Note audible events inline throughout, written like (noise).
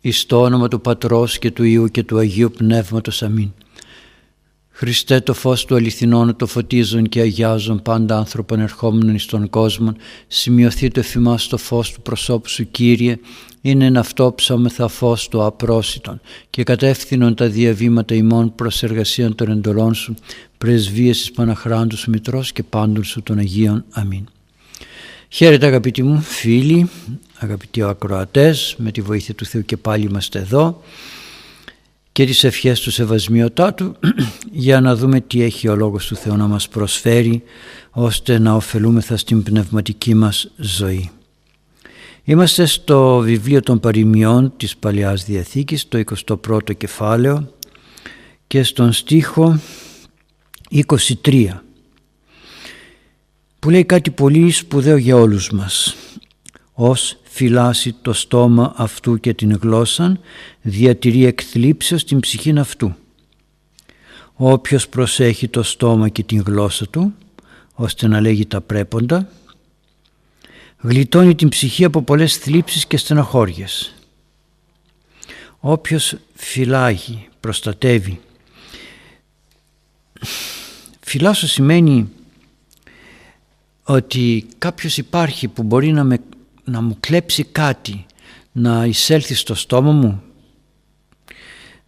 εις το όνομα του Πατρός και του Υιού και του Αγίου Πνεύματος. Αμήν. Χριστέ το φως του αληθινών το φωτίζουν και αγιάζουν πάντα άνθρωπον ερχόμενων εις τον κόσμο. Σημειωθεί το εφημάς το φως του προσώπου σου Κύριε. Είναι εν αυτό ψώμεθα φως του απρόσιτον και κατεύθυνον τα διαβήματα ημών προς εργασίαν των εντολών σου. Πρεσβείες εις Παναχράντους σου Μητρός και πάντων σου των Αγίων. Αμήν. Χαίρετε αγαπητοί μου φίλοι, αγαπητοί ακροατές, με τη βοήθεια του Θεού και πάλι είμαστε εδώ και τις ευχές του Σεβασμιωτάτου (clears throat) για να δούμε τι έχει ο Λόγος του Θεού να μας προσφέρει ώστε να ωφελούμεθα στην πνευματική μας ζωή. Είμαστε στο βιβλίο των παροιμιών της Παλαιάς Διαθήκης, το 21ο κεφάλαιο και στον στίχο 23 που λέει κάτι πολύ σπουδαίο για όλους μας. Ως φυλάσει το στόμα αυτού και την γλώσσα διατηρεί εκθλίψεως την ψυχήν αυτού. Όποιος προσέχει το στόμα και την γλώσσα του ώστε να λέγει τα πρέποντα γλιτώνει την ψυχή από πολλές θλίψεις και στεναχώριες. Όποιος φυλάγει, προστατεύει. Φυλάσω σημαίνει ότι κάποιος υπάρχει που μπορεί να, με, να μου κλέψει κάτι, να εισέλθει στο στόμα μου.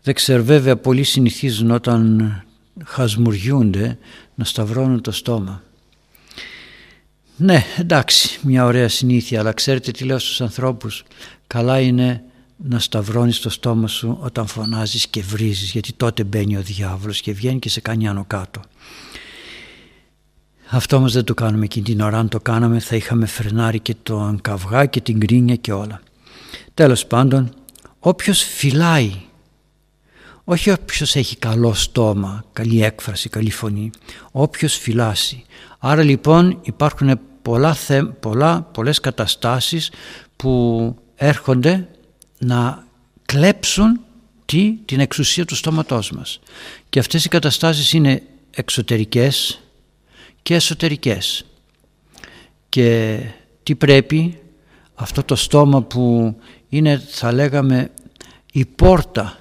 Δεν ξέρω βέβαια πολλοί συνηθίζουν όταν χασμουριούνται να σταυρώνουν το στόμα. Ναι, εντάξει, μια ωραία συνήθεια, αλλά ξέρετε τι λέω στους ανθρώπους. Καλά είναι να σταυρώνεις το στόμα σου όταν φωνάζεις και βρίζεις, γιατί τότε μπαίνει ο διάβολος και βγαίνει και σε κάνει άνω κάτω. Αυτό όμως δεν το κάνουμε εκείνη την ώρα. Αν το κάναμε θα είχαμε φρενάρει και τον καυγά και την κρίνια και όλα. Τέλος πάντων, όποιος φυλάει, όχι όποιος έχει καλό στόμα, καλή έκφραση, καλή φωνή, όποιος φυλάσει. Άρα λοιπόν υπάρχουν πολλά, πολλά, πολλές καταστάσεις που έρχονται να κλέψουν τι, την εξουσία του στόματός μας. Και αυτές οι καταστάσεις είναι εξωτερικές, και εσωτερικές. Και τι πρέπει; Αυτό το στόμα που είναι θα λέγαμε η πόρτα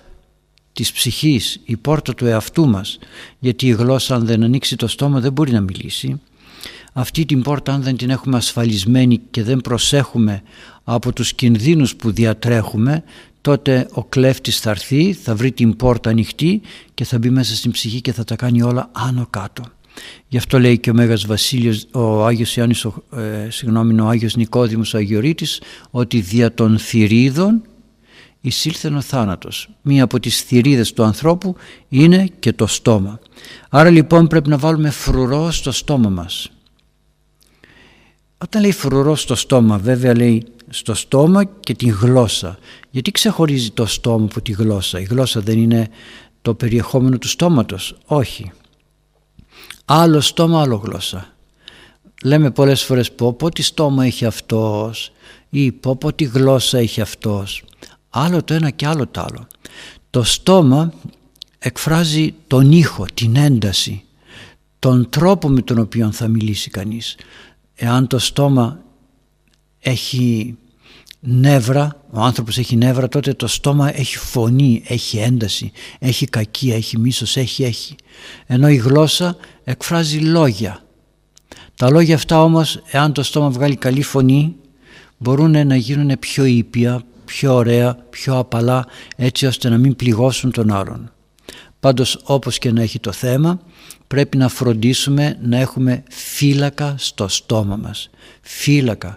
της ψυχής, η πόρτα του εαυτού μας γιατί η γλώσσα αν δεν ανοίξει το στόμα δεν μπορεί να μιλήσει αυτή την πόρτα αν δεν την έχουμε ασφαλισμένη και δεν προσέχουμε από τους κινδύνους που διατρέχουμε τότε ο κλέφτης θα έρθει, θα βρει την πόρτα ανοιχτή και θα μπει μέσα στην ψυχή και θα τα κάνει όλα άνω κάτω. Γι' αυτό λέει και ο Μέγας Βασίλειος, ο Άγιος Ιωάννης, ο, ε, συγγνώμη, ο Άγιος Νικόδημος ο Αγιορείτης, ότι δια των θηρίδων εισήλθεν ο θάνατος. Μία από τις θηρίδες του ανθρώπου είναι και το στόμα. Άρα λοιπόν πρέπει να βάλουμε φρουρό στο στόμα μας. Όταν λέει φρουρό στο στόμα βέβαια λέει στο στόμα και τη γλώσσα. Γιατί ξεχωρίζει το στόμα από τη γλώσσα; Η γλώσσα δεν είναι το περιεχόμενο του στόματος; Όχι. Άλλο στόμα, άλλο γλώσσα. Λέμε πολλές φορές πω πω τι στόμα έχει αυτός ή πω πω τι γλώσσα έχει αυτός. Άλλο το ένα και άλλο το άλλο. Το στόμα εκφράζει τον ήχο, την ένταση, τον τρόπο με τον οποίο θα μιλήσει κανείς. Εάν το στόμα έχει νεύρα, ο άνθρωπος έχει νεύρα, τότε το στόμα έχει φωνή, έχει ένταση, έχει κακία, έχει μίσος, έχει, έχει. Ενώ η γλώσσα εκφράζει λόγια. Τα λόγια αυτά όμως, εάν το στόμα βγάλει καλή φωνή, μπορούν να γίνουν πιο ήπια, πιο ωραία, πιο απαλά, έτσι ώστε να μην πληγώσουν τον άλλον. Πάντως όπως και να έχει το θέμα, πρέπει να φροντίσουμε να έχουμε φύλακα στο στόμα μας. Φύλακα.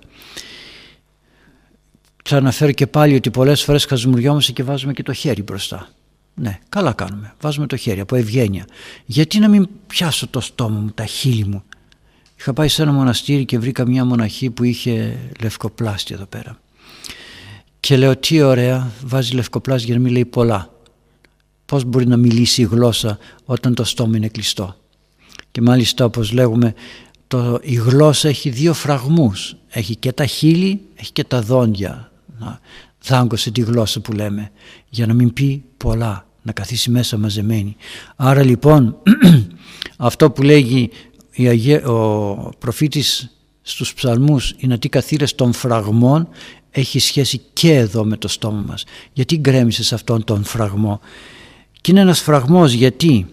Ξαναφέρω και πάλι ότι πολλές φορές χασμουριόμαστε και βάζουμε και το χέρι μπροστά. Ναι, καλά κάνουμε. Βάζουμε το χέρι από ευγένεια. Γιατί να μην πιάσω το στόμα μου, τα χείλη μου; Είχα πάει σε ένα μοναστήρι και βρήκα μια μοναχή που είχε λευκοπλάστη εδώ πέρα. Και λέω τι ωραία, βάζει λευκοπλάστη για να μην λέει πολλά. Πώς μπορεί να μιλήσει η γλώσσα όταν το στόμα είναι κλειστό; Και μάλιστα όπως λέγουμε το, η γλώσσα έχει δύο φραγμούς. Έχει και τα χείλη, έχει και τα δόντια δάγκωσε τη γλώσσα που λέμε για να μην πει πολλά, να καθίσει μέσα μαζεμένη. Άρα λοιπόν (clears throat) αυτό που λέγει ο προφήτης στους ψαλμούς είναι τι καθήρες των φραγμών έχει σχέση και εδώ με το στόμα μας. Γιατί γκρέμισες αυτόν τον φραγμό; Και είναι ένας φραγμός γιατί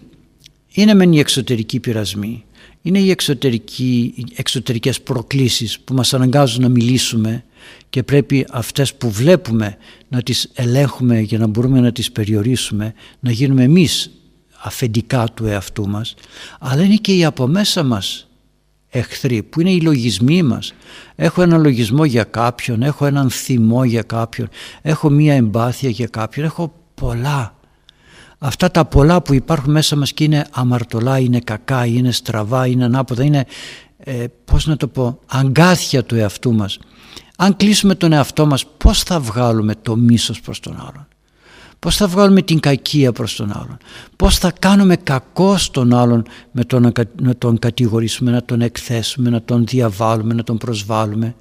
είναι μεν οι εξωτερικοί πειρασμοί, είναι οι εξωτερικοί, εξωτερικές προκλήσεις που μας αναγκάζουν να μιλήσουμε και πρέπει αυτές που βλέπουμε να τις ελέγχουμε για να μπορούμε να τις περιορίσουμε, να γίνουμε εμείς αφεντικά του εαυτού μας, αλλά είναι και οι από μέσα μας εχθροί που είναι οι λογισμοί μας. Έχω ένα λογισμό για κάποιον, έχω έναν θυμό για κάποιον, έχω μία εμπάθεια για κάποιον, έχω πολλά. Αυτά τα πολλά που υπάρχουν μέσα μας και είναι αμαρτωλά, είναι κακά, είναι στραβά, είναι ανάποδα, είναι ε, πώς να το πω, αγκάθια του εαυτού μας. Αν κλείσουμε τον εαυτό μας πώς θα βγάλουμε το μίσος προς τον άλλον; Πώς θα βγάλουμε την κακία προς τον άλλον; Πώς θα κάνουμε κακό στον άλλον με τον, να τον κατηγορήσουμε, να τον εκθέσουμε, να τον διαβάλουμε, να τον προσβάλλουμε;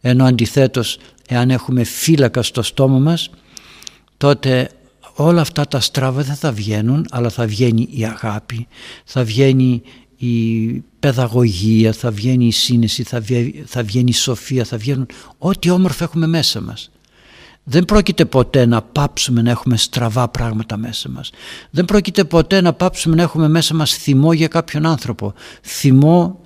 Ενώ αντιθέτως εάν έχουμε φύλακα στο στόμα μας τότε όλα αυτά τα στράβα δεν θα βγαίνουν αλλά θα βγαίνει η αγάπη, θα βγαίνει η παιδαγωγία, θα βγαίνει η σύνεση, θα βγαίνει, θα βγαίνει η σοφία, θα βγαίνουν ό,τι όμορφο έχουμε μέσα μας. Δεν πρόκειται ποτέ να πάψουμε να έχουμε στραβά πράγματα μέσα μας. Δεν πρόκειται ποτέ να πάψουμε να έχουμε μέσα μας θυμό για κάποιον άνθρωπο. Θυμό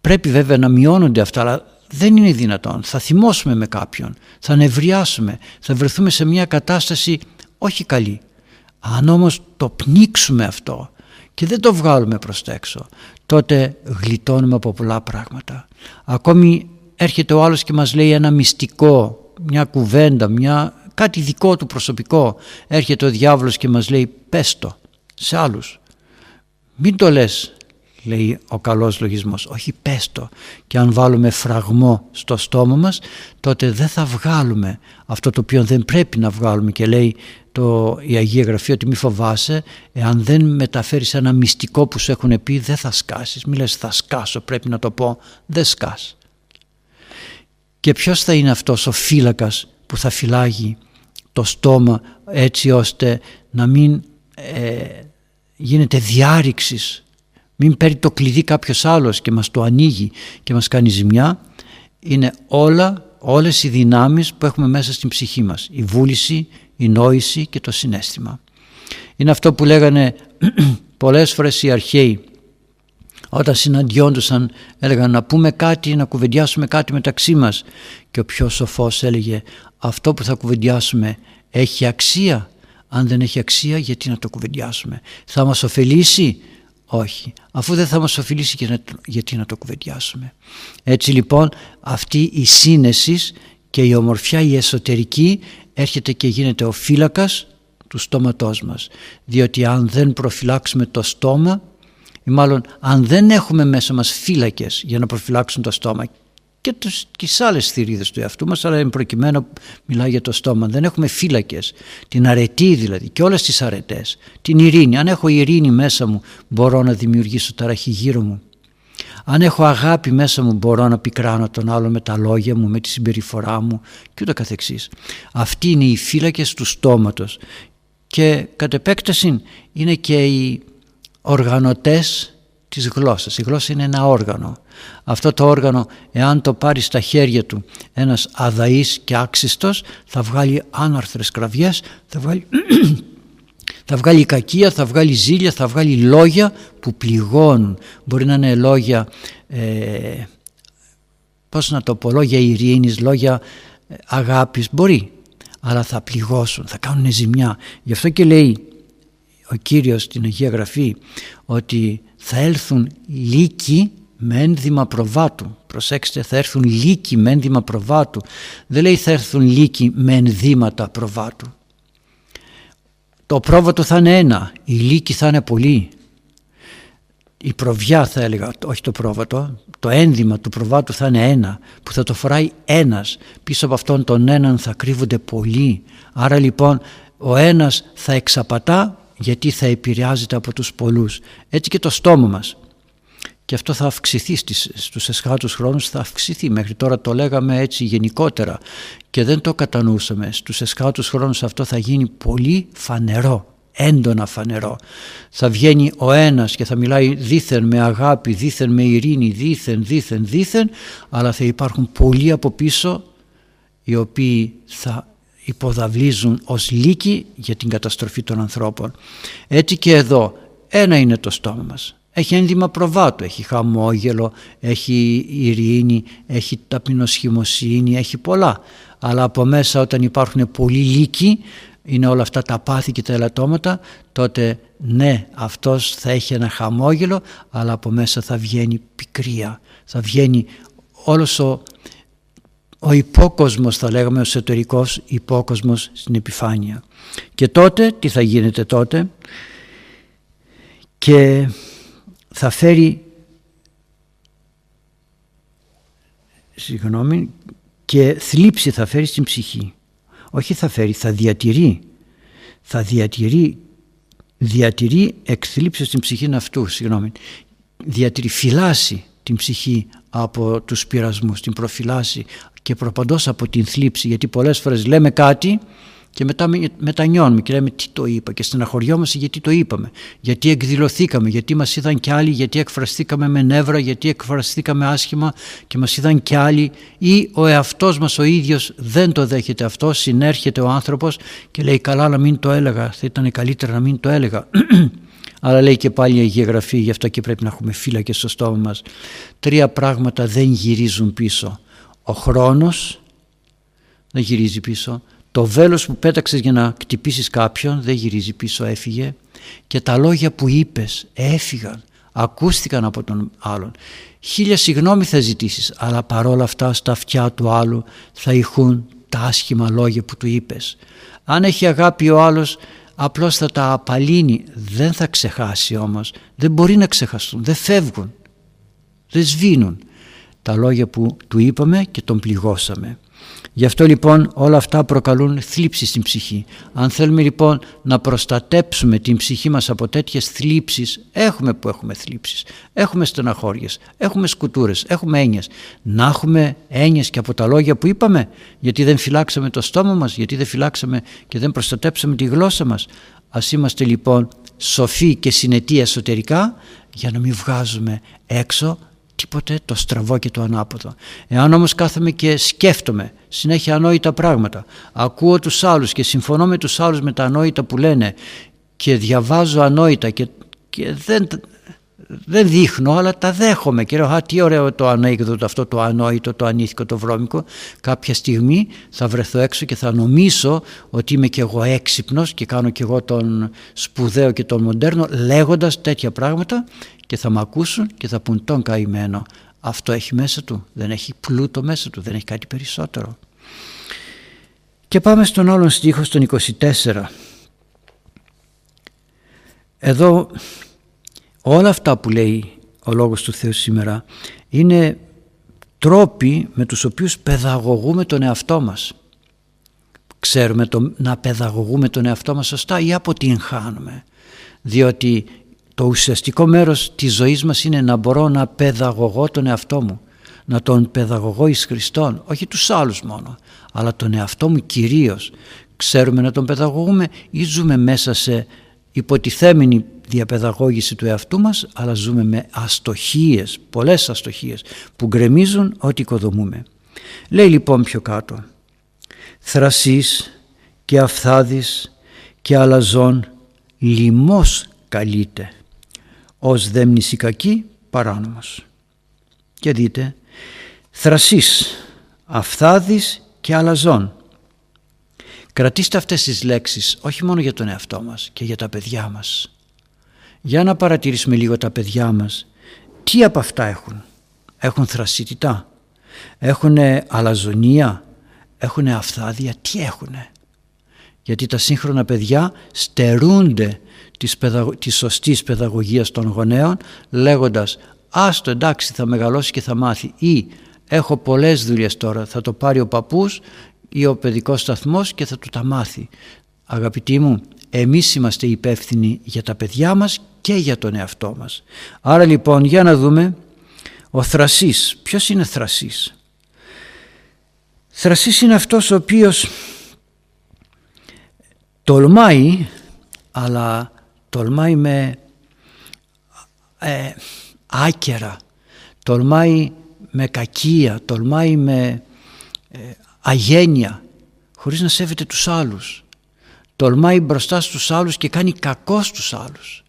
πρέπει βέβαια να μειώνονται αυτά, αλλά δεν είναι δυνατόν. Θα θυμώσουμε με κάποιον, θα νευριάσουμε, θα βρεθούμε σε μια κατάσταση όχι καλή. Αν όμως το πνίξουμε αυτό και δεν το βγάλουμε προς τα έξω, τότε γλιτώνουμε από πολλά πράγματα. Ακόμη έρχεται ο άλλος και μας λέει ένα μυστικό, μια κουβέντα, μια, κάτι δικό του προσωπικό. Έρχεται ο διάβολος και μας λέει πες το σε άλλους. Μην το λες λέει ο καλός λογισμός. Όχι πες το. Και αν βάλουμε φραγμό στο στόμα μας τότε δεν θα βγάλουμε αυτό το οποίο δεν πρέπει να βγάλουμε και λέει το, η Αγία Γραφή ότι μη φοβάσαι εάν δεν μεταφέρεις ένα μυστικό που σου έχουν πει δεν θα σκάσεις. Μη λες θα σκάσω πρέπει να το πω. Δεν σκάς. Και ποιος θα είναι αυτός ο φύλακας που θα φυλάγει το στόμα έτσι ώστε να μην ε, γίνεται διάρρηξης μην παίρνει το κλειδί κάποιος άλλος και μας το ανοίγει και μας κάνει ζημιά. Είναι όλα, όλες οι δυνάμεις που έχουμε μέσα στην ψυχή μας. Η βούληση, η νόηση και το συνέστημα. Είναι αυτό που λέγανε (clears throat) πολλές φορές οι αρχαίοι όταν συναντιόντουσαν έλεγαν να πούμε κάτι, να κουβεντιάσουμε κάτι μεταξύ μας και ο πιο σοφός έλεγε αυτό που θα κουβεντιάσουμε έχει αξία. Αν δεν έχει αξία γιατί να το κουβεντιάσουμε; Θα μας ωφελήσει όχι, αφού δεν θα μας ωφελήσει γιατί να το κουβεντιάσουμε. Έτσι λοιπόν αυτή η σύνεσης και η ομορφιά η εσωτερική έρχεται και γίνεται ο φύλακας του στόματός μας. Διότι αν δεν προφυλάξουμε το στόμα ή μάλλον αν δεν έχουμε μέσα μας φύλακες για να προφυλάξουν το στόμα και τους, τις άλλες θηρίδες του εαυτού μας αλλά εν προκειμένου μιλάει για το στόμα. Δεν έχουμε φύλακες. Την αρετή δηλαδή και όλες τις αρετές. Την ειρήνη. Αν έχω ειρήνη μέσα μου μπορώ να δημιουργήσω ταραχή γύρω μου. Αν έχω αγάπη μέσα μου μπορώ να πικράνω τον άλλο με τα λόγια μου, με τη συμπεριφορά μου και ούτω καθεξής. Αυτοί είναι οι φύλακες του στόματος. Και κατ' επέκταση είναι και οι οργανωτές της γλώσσας. Η γλώσσα είναι ένα όργανο. Αυτό το όργανο εάν το πάρει στα χέρια του ένας αδαής και άξιστος θα βγάλει άναρθρες κραυγές, θα βγάλει, (clears throat) θα βγάλει κακία, θα βγάλει ζήλια, θα βγάλει λόγια που πληγώνουν. Μπορεί να είναι λόγια, ε, πώς να το πω, λόγια ειρήνης, λόγια ε, αγάπης, μπορεί. Αλλά θα πληγώσουν, θα κάνουν ζημιά. Γι' αυτό και λέει ο Κύριος στην Αγία Γραφή ότι θα έλθουν λύκοι με ένδυμα προβάτου. Προσέξτε, θα έρθουν λύκοι με ένδυμα προβάτου. Δεν λέει θα έρθουν λύκοι με ενδύματα προβάτου. Το πρόβατο θα είναι ένα, η λύκη θα είναι πολλοί. Η προβιά θα έλεγα, όχι το πρόβατο, το ένδυμα του προβάτου θα είναι ένα, που θα το φοράει ένας. Πίσω από αυτόν τον έναν θα κρύβονται πολλοί. Άρα λοιπόν ο ένας θα εξαπατά γιατί θα επηρεάζεται από τους πολλούς. Έτσι και το στόμα μας. Και αυτό θα αυξηθεί στις, στους εσχάτους χρόνους, θα αυξηθεί. Μέχρι τώρα το λέγαμε έτσι γενικότερα και δεν το κατανοούσαμε. Στους εσχάτους χρόνους αυτό θα γίνει πολύ φανερό. έντονα φανερό. Θα βγαίνει ο ένας και θα μιλάει δήθεν με αγάπη, δήθεν με ειρήνη, δήθεν, δήθεν, δήθεν, αλλά θα υπάρχουν πολλοί από πίσω οι οποίοι θα υποδαβλίζουν ως λύκοι για την καταστροφή των ανθρώπων. Έτσι και εδώ ένα είναι το στόμα μας. Έχει ένδυμα προβάτου, έχει χαμόγελο, έχει ειρήνη, έχει ταπεινοσχημοσύνη, έχει πολλά. Αλλά από μέσα όταν υπάρχουν πολλοί λύκοι, είναι όλα αυτά τα πάθη και τα ελαττώματα, τότε ναι αυτός θα έχει ένα χαμόγελο, αλλά από μέσα θα βγαίνει πικρία, θα βγαίνει όλος ο, ο υπόκοσμος θα λέγαμε, ο εσωτερικός υπόκοσμος στην επιφάνεια. Και τότε, τι θα γίνεται τότε, και θα φέρει συγγνώμη και θλίψη θα φέρει στην ψυχή. Όχι θα φέρει, θα διατηρεί. Θα διατηρεί διατηρεί εκθλίψεις στην ψυχή αυτού συγγνώμη. Διατηρεί, φυλάσει την ψυχή από τους πειρασμούς, την προφυλάσει και προπαντός από την θλίψη γιατί πολλές φορές λέμε κάτι και μετά μετανιώνουμε και λέμε τι το είπα και στεναχωριόμαστε γιατί το είπαμε, γιατί εκδηλωθήκαμε, γιατί μας είδαν κι άλλοι, γιατί εκφραστήκαμε με νεύρα, γιατί εκφραστήκαμε άσχημα και μας είδαν κι άλλοι; Ή ο εαυτός μας ο ίδιος δεν το δέχεται αυτό, συνέρχεται ο άνθρωπος και λέει καλά να μην το έλεγα, θα ήταν καλύτερα να μην το έλεγα. (clears throat) Αλλά λέει και πάλι η Αγία Γραφή, γι' αυτό και πρέπει να έχουμε φύλακες στο στόμα μας. Τρία πράγματα δεν γυρίζουν πίσω. Ο χρόνος δεν γυρίζει πίσω, το βέλος που πέταξες για να κτυπήσεις κάποιον δεν γυρίζει πίσω έφυγε και τα λόγια που είπες έφυγαν, ακούστηκαν από τον άλλον. Χίλια συγγνώμη θα ζητήσεις αλλά παρόλα αυτά στα αυτιά του άλλου θα ηχούν τα άσχημα λόγια που του είπες. Αν έχει αγάπη ο άλλος απλώς θα τα απαλύνει, δεν θα ξεχάσει όμως, δεν μπορεί να ξεχαστούν, δεν φεύγουν, δεν σβήνουν. Τα λόγια που του είπαμε και τον πληγώσαμε. Γι' αυτό λοιπόν όλα αυτά προκαλούν θλίψη στην ψυχή. Αν θέλουμε λοιπόν να προστατέψουμε την ψυχή μας από τέτοιες θλίψεις, έχουμε που έχουμε θλίψεις, έχουμε στεναχώριες, έχουμε σκουτούρες, έχουμε έννοιες. Να έχουμε έννοιες και από τα λόγια που είπαμε, γιατί δεν φυλάξαμε το στόμα μας, γιατί δεν φυλάξαμε και δεν προστατέψαμε τη γλώσσα μας. Ας είμαστε λοιπόν σοφοί και συνετοί εσωτερικά για να μην βγάζουμε έξω τίποτε το στραβό και το ανάποδο. Εάν όμως κάθομαι και σκέφτομαι συνέχεια ανόητα πράγματα, ακούω τους άλλους και συμφωνώ με τους άλλους με τα ανόητα που λένε και διαβάζω ανόητα και, και δεν, δεν δείχνω αλλά τα δέχομαι και λέω α, τι ωραίο το ανέκδοτο αυτό το ανόητο, το ανήθικο, το βρώμικο κάποια στιγμή θα βρεθώ έξω και θα νομίσω ότι είμαι και εγώ έξυπνος και κάνω και εγώ τον σπουδαίο και τον μοντέρνο λέγοντας τέτοια πράγματα και θα με ακούσουν και θα πούν τον καημένο αυτό έχει μέσα του, δεν έχει πλούτο μέσα του, δεν έχει κάτι περισσότερο. Και πάμε στον άλλον στίχο, στον 24. Εδώ όλα αυτά που λέει ο Λόγος του Θεού σήμερα είναι τρόποι με τους οποίους παιδαγωγούμε τον εαυτό μας. Ξέρουμε το, να παιδαγωγούμε τον εαυτό μας σωστά ή αποτυγχάνουμε. Διότι το ουσιαστικό μέρος της ζωής μας είναι να μπορώ να παιδαγωγώ τον εαυτό μου να τον παιδαγωγώ εις Χριστόν όχι τους άλλους μόνο αλλά τον εαυτό μου κυρίως ξέρουμε να τον παιδαγωγούμε ή ζούμε μέσα σε υποτιθέμενη διαπαιδαγώγηση του εαυτού μας αλλά ζούμε με αστοχίες, πολλές αστοχίες που γκρεμίζουν ό,τι οικοδομούμε. Λέει λοιπόν πιο κάτω «Θρασής και αφθάδης και αλαζόν λιμός καλείται ως δέμνηση κακή παράνομος. Και δείτε, θρασής, αφθάδης και αλαζόν. Κρατήστε αυτές τις λέξεις όχι μόνο για τον εαυτό μας και για τα παιδιά μας. Για να παρατηρήσουμε λίγο τα παιδιά μας. Τι από αυτά έχουν; Έχουν θρασίτητα, έχουν αλαζονία, έχουν αφθάδια, τι έχουνε; Γιατί τα σύγχρονα παιδιά στερούνται της, παιδαγω... της σωστής παιδαγωγίας των γονέων λέγοντας άστο εντάξει θα μεγαλώσει και θα μάθει ή έχω πολλές δουλειές τώρα θα το πάρει ο παππούς ή ο παιδικός σταθμός και θα του τα μάθει. Αγαπητοί μου, εμείς είμαστε υπεύθυνοι για τα παιδιά μας και για τον εαυτό μας. Άρα λοιπόν για να δούμε ο θρασής. Ποιος είναι θρασής; Θρασής είναι αυτός ο οποίος τολμάει αλλά τολμάει με ε, άκερα, τολμάει με κακία, τολμάει με ε, αγένεια, χωρίς να σέβεται τους άλλους. Τολμάει μπροστά στους άλλους και κάνει κακό στους άλλους.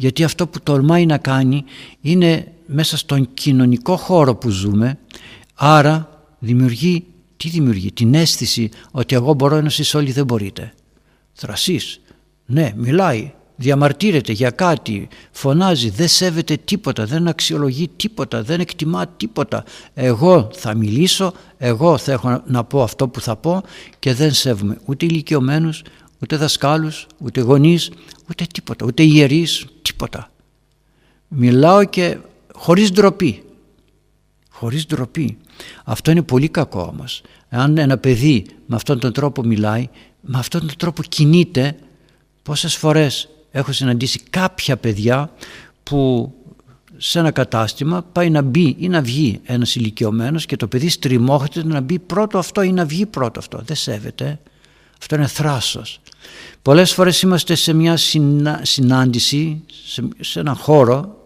Γιατί αυτό που τολμάει να κάνει είναι μέσα στον κοινωνικό χώρο που ζούμε, άρα δημιουργεί, τι δημιουργεί, την αίσθηση ότι εγώ μπορώ ενώ εσείς όλοι δεν μπορείτε. Θρασής, ναι μιλάει, διαμαρτύρεται για κάτι, φωνάζει, δεν σέβεται τίποτα, δεν αξιολογεί τίποτα, δεν εκτιμά τίποτα. Εγώ θα μιλήσω, εγώ θα έχω να πω αυτό που θα πω και δεν σέβομαι ούτε ηλικιωμένους, ούτε δασκάλους, ούτε γονείς, ούτε τίποτα, ούτε ιερείς, τίποτα. Μιλάω και χωρίς ντροπή. Χωρίς ντροπή. Αυτό είναι πολύ κακό όμως. Αν ένα παιδί με αυτόν τον τρόπο μιλάει, με αυτόν τον τρόπο κινείται, πόσες φορές έχω συναντήσει κάποια παιδιά που σε ένα κατάστημα πάει να μπει ή να βγει ένας ηλικιωμένος και το παιδί στριμώχεται να μπει πρώτο αυτό ή να βγει πρώτο αυτό. Δεν σέβεται. Αυτό είναι θράσος. Πολλές φορές είμαστε σε μια συνάντηση, σε, σε έναν χώρο,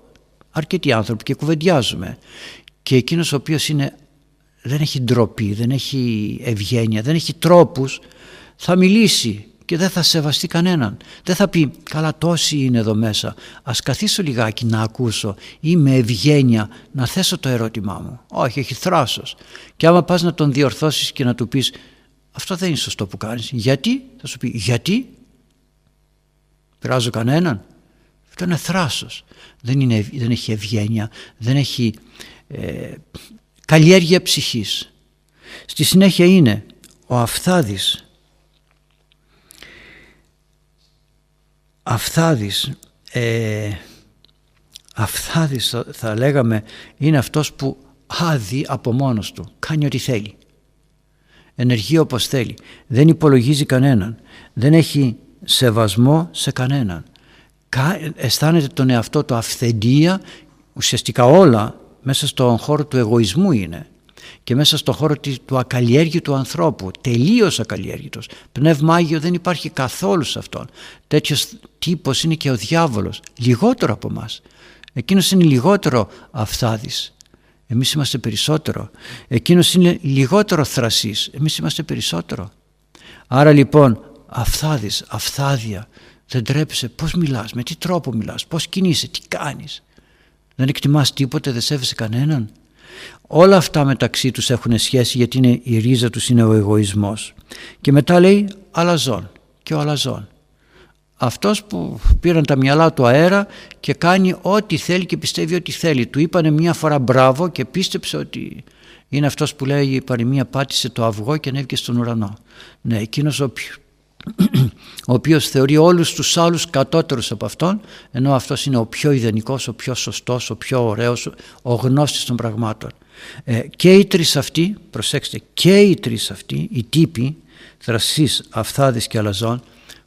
αρκετοί άνθρωποι και κουβεντιάζουμε και εκείνος ο οποίος είναι, δεν έχει ντροπή, δεν έχει ευγένεια, δεν έχει τρόπους, θα μιλήσει και δεν θα σεβαστεί κανέναν. Δεν θα πει καλά τόσοι είναι εδώ μέσα, ας καθίσω λιγάκι να ακούσω ή με ευγένεια να θέσω το ερώτημά μου. Όχι, έχει θράσος. Και άμα πας να τον διορθώσεις και να του πεις αυτό δεν είναι σωστό που κάνεις. Γιατί, θα σου πει γιατί, πειράζω κανέναν. Αυτό είναι θράσος. Δεν, είναι, δεν έχει ευγένεια, δεν έχει ε, καλλιέργεια ψυχής. Στη συνέχεια είναι ο Αφθάδης Αφθάδης, ε, Αφθάδης θα, λέγαμε είναι αυτός που άδει από μόνος του, κάνει ό,τι θέλει. Ενεργεί όπως θέλει, δεν υπολογίζει κανέναν, δεν έχει σεβασμό σε κανέναν. Αισθάνεται τον εαυτό του αυθεντία, ουσιαστικά όλα μέσα στον χώρο του εγωισμού είναι και μέσα στον χώρο του ακαλλιέργητου ανθρώπου, τελείως ακαλλιέργητος. Πνεύμα Άγιο δεν υπάρχει καθόλου σε αυτόν. Τέτοιος τύπος είναι και ο διάβολος, λιγότερο από μας. Εκείνος είναι λιγότερο αυθάδης. Εμείς είμαστε περισσότερο. Εκείνος είναι λιγότερο θρασής. Εμείς είμαστε περισσότερο. Άρα λοιπόν αυθάδης, αυθάδια, δεν τρέπεσαι πώς μιλάς, με τι τρόπο μιλάς, πώς κινείσαι, τι κάνεις. Δεν εκτιμάς τίποτε, δεν σέβεσαι κανέναν. Όλα αυτά μεταξύ τους έχουν σχέση γιατί είναι, η ρίζα τους είναι ο εγωισμός. Και μετά λέει αλαζόν και ο αλαζόν. Αυτός που πήραν τα μυαλά του αέρα και κάνει ό,τι θέλει και πιστεύει ό,τι θέλει. Του είπανε μια φορά μπράβο και πίστεψε ότι είναι αυτός που λέει η παροιμία πάτησε το αυγό και ανέβηκε στον ουρανό. Ναι, εκείνος ο, (clears throat) ο οποίος θεωρεί όλους τους άλλους κατώτερους από αυτόν ενώ αυτός είναι ο πιο ιδανικός, ο πιο σωστός, ο πιο ωραίος, ο γνώστης των πραγμάτων. Ε, και οι τρεις αυτοί, προσέξτε, και οι τρεις αυτοί, οι τύποι θρασής, αυθάδης και αλαζόν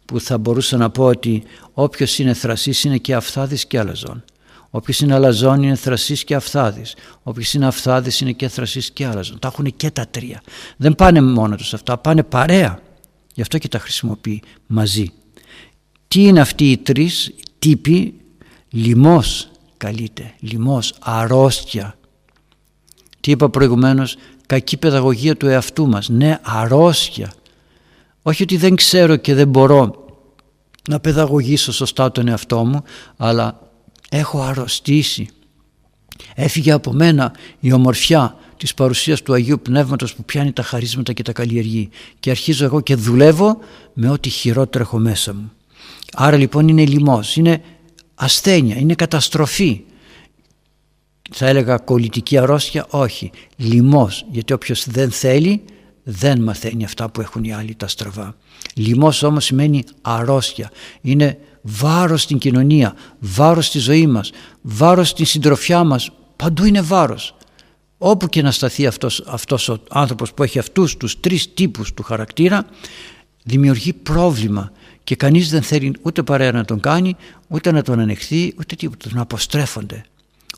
που θα μπορούσα να πω ότι όποιος είναι θρασής είναι και αυθάδης και αλαζόν. Όποιος είναι αλαζόν είναι θρασής και αυθάδης. Όποιος είναι αυθάδης είναι και θρασής και αλαζόν. Τα έχουν και τα τρία. Δεν πάνε μόνο τους αυτά, πάνε παρέα. Γι' αυτό και τα χρησιμοποιεί μαζί. Τι είναι αυτοί οι τρεις τύποι, λιμός καλείται, λιμός, αρρώστια. Τι είπα προηγουμένως, κακή παιδαγωγία του εαυτού μας. Ναι, αρρώστια. Όχι ότι δεν ξέρω και δεν μπορώ να παιδαγωγήσω σωστά τον εαυτό μου, αλλά έχω αρρωστήσει. Έφυγε από μένα η ομορφιά της παρουσίας του Αγίου Πνεύματος που πιάνει τα χαρίσματα και τα καλλιεργεί και αρχίζω εγώ και δουλεύω με ό,τι χειρότερο έχω μέσα μου. Άρα λοιπόν είναι λοιμός, είναι ασθένεια, είναι καταστροφή. Θα έλεγα κολλητική αρρώστια, όχι. Λοιμός, γιατί όποιος δεν θέλει δεν μαθαίνει αυτά που έχουν οι άλλοι τα στραβά. Λοιμός όμως σημαίνει αρρώστια. Είναι βάρος στην κοινωνία, βάρος στη ζωή μας, βάρος στην συντροφιά μας. Παντού είναι βάρος. Όπου και να σταθεί αυτός, αυτός ο άνθρωπος που έχει αυτούς τους τρεις τύπους του χαρακτήρα δημιουργεί πρόβλημα και κανείς δεν θέλει ούτε παρέα να τον κάνει, ούτε να τον ανεχθεί, ούτε τίποτα, να αποστρέφονται.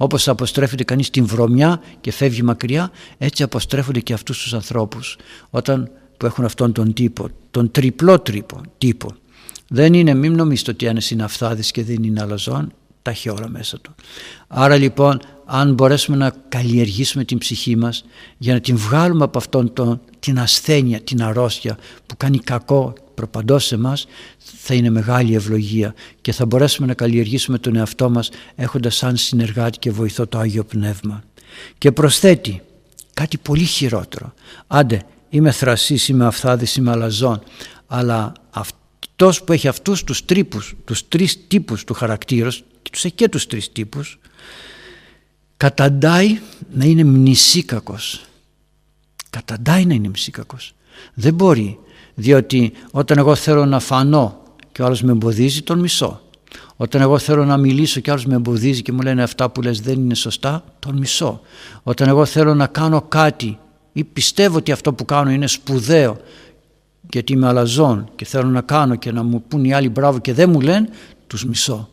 Όπως αποστρέφεται κανείς την βρωμιά και φεύγει μακριά, έτσι αποστρέφονται και αυτούς τους ανθρώπους όταν που έχουν αυτόν τον τύπο, τον τριπλό τρύπο, τύπο. Δεν είναι, μην νομίζετε ότι ένας είναι αυθάδης και δεν είναι αλαζόν, τα έχει όλα μέσα του. Άρα λοιπόν αν μπορέσουμε να καλλιεργήσουμε την ψυχή μας για να την βγάλουμε από αυτόν τον, την ασθένεια, την αρρώστια που κάνει κακό προπαντός σε μας θα είναι μεγάλη ευλογία και θα μπορέσουμε να καλλιεργήσουμε τον εαυτό μας έχοντας σαν συνεργάτη και βοηθό το Άγιο Πνεύμα. Και προσθέτει κάτι πολύ χειρότερο. Άντε είμαι θρασής, είμαι αυθάδης, είμαι αλαζόν αλλά αυτός που έχει αυτούς τους τρύπους, τους τρεις τύπους του χαρακτήρος και τους έχει και τους τρεις τύπους καταντάει να είναι μνησίκακος. Καταντάει να είναι μνησίκακος. Δεν μπορεί, διότι όταν εγώ θέλω να φανώ και ο άλλος με εμποδίζει, τον μισώ. Όταν εγώ θέλω να μιλήσω και άλλος με εμποδίζει και μου λένε αυτά που λες δεν είναι σωστά, τον μισώ. Όταν εγώ θέλω να κάνω κάτι ή πιστεύω ότι αυτό που κάνω είναι σπουδαίο γιατί είμαι αλαζόν και θέλω να κάνω και να μου πούν οι άλλοι μπράβο και δεν μου λένε, τους μισώ.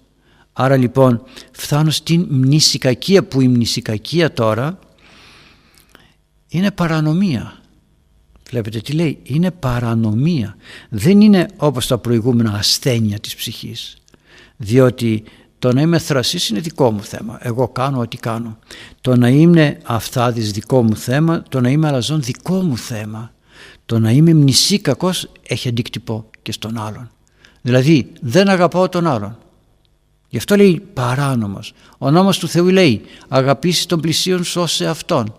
Άρα λοιπόν φτάνω στην μνησικακία που η μνησικακία τώρα είναι παρανομία. Βλέπετε τι λέει, είναι παρανομία. Δεν είναι όπως τα προηγούμενα ασθένεια της ψυχής. Διότι το να είμαι θρασής είναι δικό μου θέμα. Εγώ κάνω ό,τι κάνω. Το να είμαι αυθάδης δικό μου θέμα, το να είμαι αλαζόν δικό μου θέμα. Το να είμαι μνησίκακος έχει αντίκτυπο και στον άλλον. Δηλαδή δεν αγαπάω τον άλλον. Γι' αυτό λέει παράνομος. Ο νόμος του Θεού λέει αγαπήσεις τον πλησίον σου ως σε αυτόν.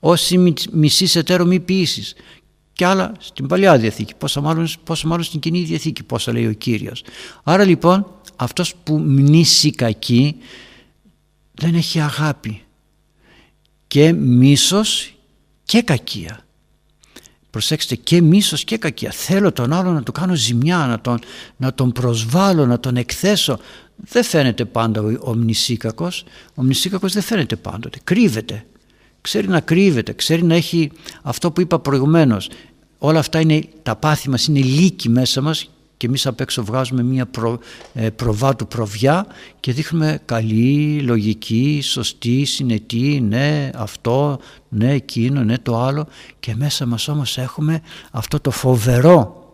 Όσοι μισείς εταίρο μη ποιήσεις. Και άλλα στην Παλιά Διαθήκη, πόσο μάλλον, πόσο μάλλον στην Κοινή Διαθήκη, πόσα λέει ο Κύριος. Άρα λοιπόν αυτός που μνήσει κακή δεν έχει αγάπη. Και μίσος και κακία. Προσέξτε και μίσος και κακία. Θέλω τον άλλο να του κάνω ζημιά να τον, να τον προσβάλλω να τον εκθέσω. Δεν φαίνεται πάντα ο ομνησίκακος ο ομνησίκακος δεν φαίνεται πάντοτε. Κρύβεται ξέρει να κρύβεται ξέρει να έχει αυτό που είπα προηγουμένως. Όλα αυτά είναι τα πάθη μας είναι λύκη μέσα μας και εμείς απ' έξω βγάζουμε μια προ, ε, προβάτου προβιά και δείχνουμε καλή, λογική, σωστή, συνετή, ναι αυτό, ναι εκείνο, ναι το άλλο. Και μέσα μας όμως έχουμε αυτό το φοβερό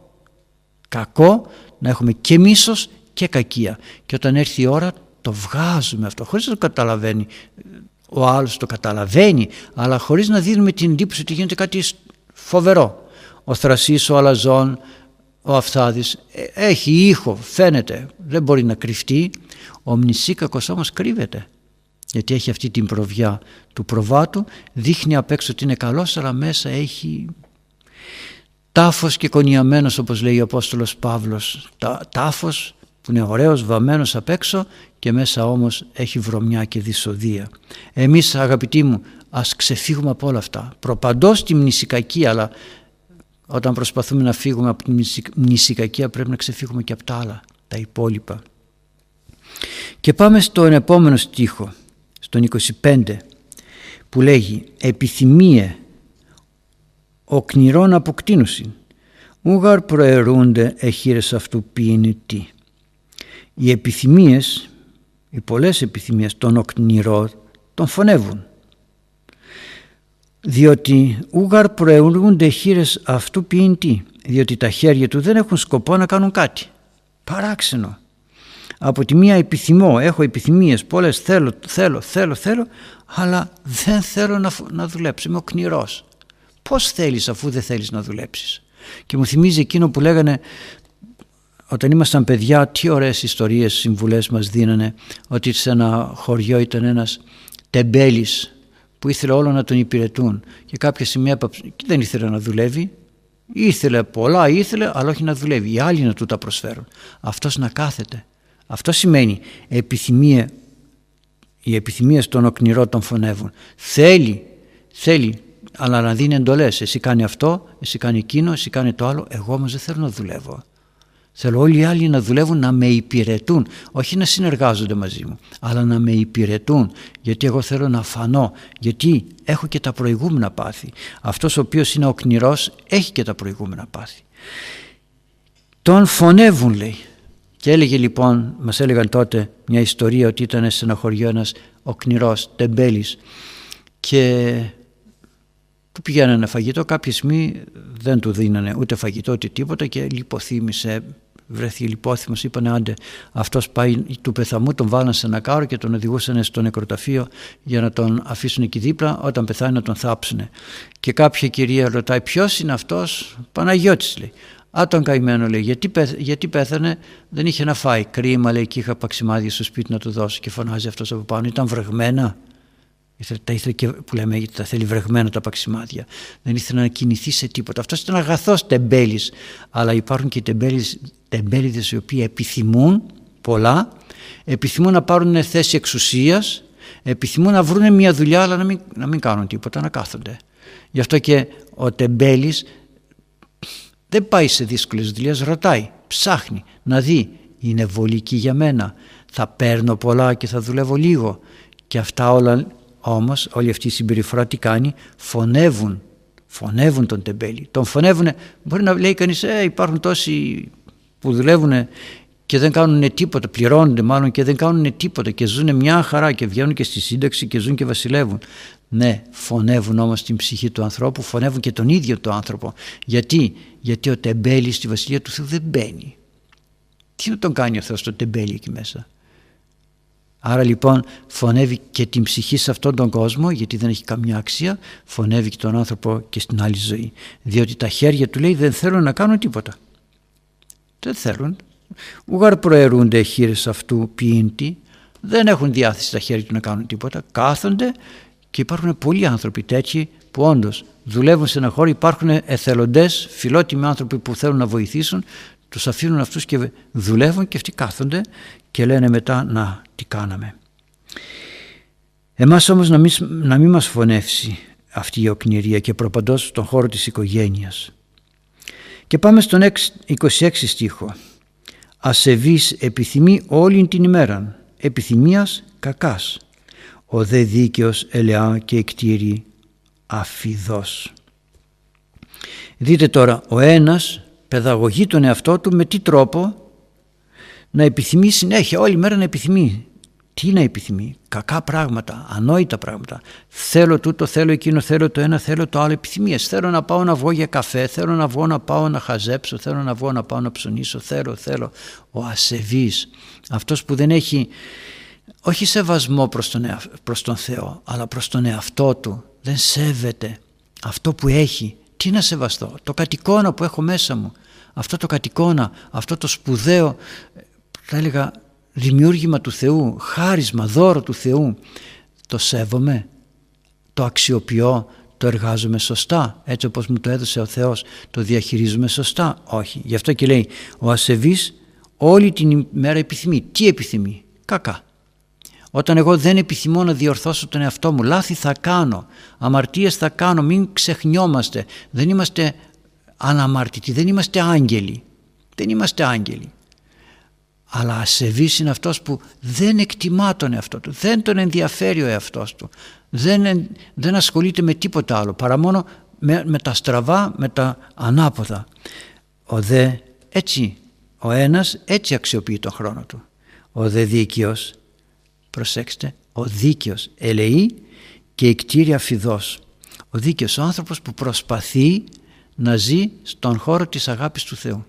κακό να έχουμε και μίσος και κακία. Και όταν έρθει η ώρα το βγάζουμε αυτό χωρίς να το καταλαβαίνει ο άλλος το καταλαβαίνει αλλά χωρίς να δίνουμε την εντύπωση ότι γίνεται κάτι φοβερό ο θρασής, ο αλαζόν, ο Αφθάδης ε, έχει ήχο, φαίνεται, δεν μπορεί να κρυφτεί. Ο Μνησίκακος όμως κρύβεται γιατί έχει αυτή την προβιά του προβάτου, δείχνει απ' έξω ότι είναι καλός αλλά μέσα έχει τάφος και κονιαμένος όπως λέει ο Απόστολος Παύλος. Τα, τάφος που είναι ωραίος βαμμένος απ' έξω και μέσα όμως έχει βρωμιά και δυσοδεία. Εμείς αγαπητοί μου ας ξεφύγουμε από όλα αυτά. Προπαντός τη μνησικακή αλλά όταν προσπαθούμε να φύγουμε από την μνησικακία πρέπει να ξεφύγουμε και από τα άλλα, τα υπόλοιπα. Και πάμε στον επόμενο στίχο, στον 25, που λέγει «Επιθυμίε ο κνηρών αποκτήνωση, ούγαρ προαιρούνται εχείρες αυτού ποιήν τι». Οι επιθυμίες, οι πολλές επιθυμίες των οκνηρών τον φωνεύουν διότι ούγαρ προεουργούνται χείρες αυτού ποιητή, διότι τα χέρια του δεν έχουν σκοπό να κάνουν κάτι. Παράξενο. Από τη μία επιθυμώ, έχω επιθυμίες πολλές, θέλω, θέλω, θέλω, θέλω, αλλά δεν θέλω να, να δουλέψω, είμαι ο κνηρός. Πώς θέλεις αφού δεν θέλεις να δουλέψεις; Και μου θυμίζει εκείνο που λέγανε όταν ήμασταν παιδιά τι ωραίες ιστορίες, συμβουλές μας δίνανε ότι σε ένα χωριό ήταν ένας τεμπέλης που ήθελε όλο να τον υπηρετούν και κάποια στιγμή έπαψε και δεν ήθελε να δουλεύει. Ήθελε πολλά ήθελε αλλά όχι να δουλεύει. Οι άλλοι να του τα προσφέρουν. Αυτός να κάθεται. Αυτό σημαίνει επιθυμία οι επιθυμίες των οκνηρών τον φωνεύουν. Θέλει θέλει αλλά να δίνει εντολές. Εσύ κάνει αυτό, εσύ κάνει εκείνο, εσύ κάνει το άλλο. Εγώ όμως δεν θέλω να δουλεύω Θέλω όλοι οι άλλοι να δουλεύουν να με υπηρετούν, όχι να συνεργάζονται μαζί μου, αλλά να με υπηρετούν, γιατί εγώ θέλω να φανώ, γιατί έχω και τα προηγούμενα πάθη. Αυτός ο οποίος είναι ο κνηρός έχει και τα προηγούμενα πάθη. Τον φωνεύουν λέει. Και έλεγε λοιπόν, μας έλεγαν τότε μια ιστορία ότι ήταν σε ένα χωριό ένας ο κνηρός, τεμπέλης και του πηγαίνανε φαγητό κάποια στιγμή δεν του δίνανε ούτε φαγητό ούτε τίποτα και λιποθύμησε βρέθηκε λιπόθυμος είπανε άντε αυτός πάει του πεθαμού τον βάλαν σε ένα κάρο και τον οδηγούσαν στο νεκροταφείο για να τον αφήσουν εκεί δίπλα όταν πεθάνει να τον θάψουν και κάποια κυρία ρωτάει ποιος είναι αυτός; Παναγιώτης λέει Α, τον καημένο λέει, γιατί, γιατί πέθανε, δεν είχε να φάει. Κρίμα λέει και είχα παξιμάδια στο σπίτι να του δώσω και φωνάζει αυτός από πάνω. Ήταν βρεγμένα. Τα ήθελε και που λέμε γιατί τα θέλει βρεγμένα τα παξιμάδια. Δεν ήθελε να κινηθεί σε τίποτα. Αυτό ήταν αγαθός τεμπέλης. Αλλά υπάρχουν και τεμπέληδες οι οποίοι επιθυμούν πολλά, επιθυμούν να πάρουν θέση εξουσίας, επιθυμούν να βρουν μια δουλειά αλλά να μην, να μην κάνουν τίποτα, να κάθονται. Γι' αυτό και ο τεμπέλης δεν πάει σε δύσκολες δουλειές, ρωτάει, ψάχνει να δει είναι βολική για μένα, θα παίρνω πολλά και θα δουλεύω λίγο και αυτά όλα όμως όλη αυτή η συμπεριφορά τι κάνει, φωνεύουν, φωνεύουν τον τεμπέλη. Τον φωνεύουν, μπορεί να λέει κανείς ε, υπάρχουν τόσοι που δουλεύουν και δεν κάνουν τίποτα, πληρώνονται μάλλον και δεν κάνουν τίποτα και ζουν μια χαρά και βγαίνουν και στη σύνταξη και ζουν και βασιλεύουν. Ναι, φωνεύουν όμως την ψυχή του ανθρώπου, φωνεύουν και τον ίδιο τον άνθρωπο. Γιατί, Γιατί ο τεμπέλης στη βασιλεία του Θεού δεν μπαίνει. Τι να τον κάνει ο Θεός το τεμπέλη εκεί μέσα; Άρα λοιπόν φωνεύει και την ψυχή σε αυτόν τον κόσμο γιατί δεν έχει καμιά αξία, φωνεύει και τον άνθρωπο και στην άλλη ζωή. Διότι τα χέρια του λέει δεν θέλουν να κάνουν τίποτα. Δεν θέλουν. Ουγαρ προαιρούνται χείρες αυτού ποιήντη, δεν έχουν διάθεση τα χέρια του να κάνουν τίποτα, κάθονται και υπάρχουν πολλοί άνθρωποι τέτοιοι που όντως δουλεύουν σε ένα χώρο, υπάρχουν εθελοντές, φιλότιμοι άνθρωποι που θέλουν να βοηθήσουν, τους αφήνουν αυτούς και δουλεύουν και αυτοί κάθονται και λένε μετά να τι κάναμε. Εμάς όμως να μην, να μην μας φωνεύσει αυτή η οκνηρία και προπαντός στον χώρο της οικογένειας. Και πάμε στον 26 στίχο. Ασεβής επιθυμεί όλη την ημέρα, επιθυμίας κακάς. Ο δε δίκαιος ελεά και εκτήρη αφιδός. Δείτε τώρα, ο ένας παιδαγωγεί τον εαυτό του με τι τρόπο; Να επιθυμεί συνέχεια, όλη μέρα να επιθυμεί. Τι να επιθυμεί, κακά πράγματα, ανόητα πράγματα. Θέλω τούτο, θέλω εκείνο, θέλω το ένα, θέλω το άλλο. Επιθυμίες. Θέλω να πάω να βγω για καφέ, θέλω να βγω να πάω να χαζέψω, θέλω να βγω να πάω να ψωνίσω, θέλω, θέλω. Ο ασεβής, αυτός που δεν έχει όχι σεβασμό προς τον, προς τον Θεό, αλλά προς τον εαυτό του. Δεν σέβεται αυτό που έχει. Τι να σεβαστώ, το κατοικώνα που έχω μέσα μου. Αυτό το κατοικώνα, αυτό το σπουδαίο θα έλεγα δημιούργημα του Θεού, χάρισμα, δώρο του Θεού, το σέβομαι, το αξιοποιώ, το εργάζομαι σωστά, έτσι όπως μου το έδωσε ο Θεός, το διαχειρίζομαι σωστά. Όχι. Γι' αυτό και λέει, ο ασεβής όλη την ημέρα επιθυμεί. Τι επιθυμεί, κακά. Όταν εγώ δεν επιθυμώ να διορθώσω τον εαυτό μου, λάθη θα κάνω, αμαρτίες θα κάνω, μην ξεχνιόμαστε. Δεν είμαστε αναμάρτητοι, δεν είμαστε άγγελοι. Δεν είμαστε άγγελοι αλλά ασεβής είναι αυτός που δεν εκτιμά τον εαυτό του, δεν τον ενδιαφέρει ο εαυτός του, δεν, δεν ασχολείται με τίποτα άλλο παρά μόνο με, με τα στραβά, με τα ανάποδα. Ο δε έτσι, ο ένας έτσι αξιοποιεί τον χρόνο του. Ο δε δίκαιος, προσέξτε, ο δίκαιος ελεεί και εκτήρια φιδός. Ο δίκαιος ο άνθρωπος που προσπαθεί να ζει στον χώρο της αγάπης του Θεού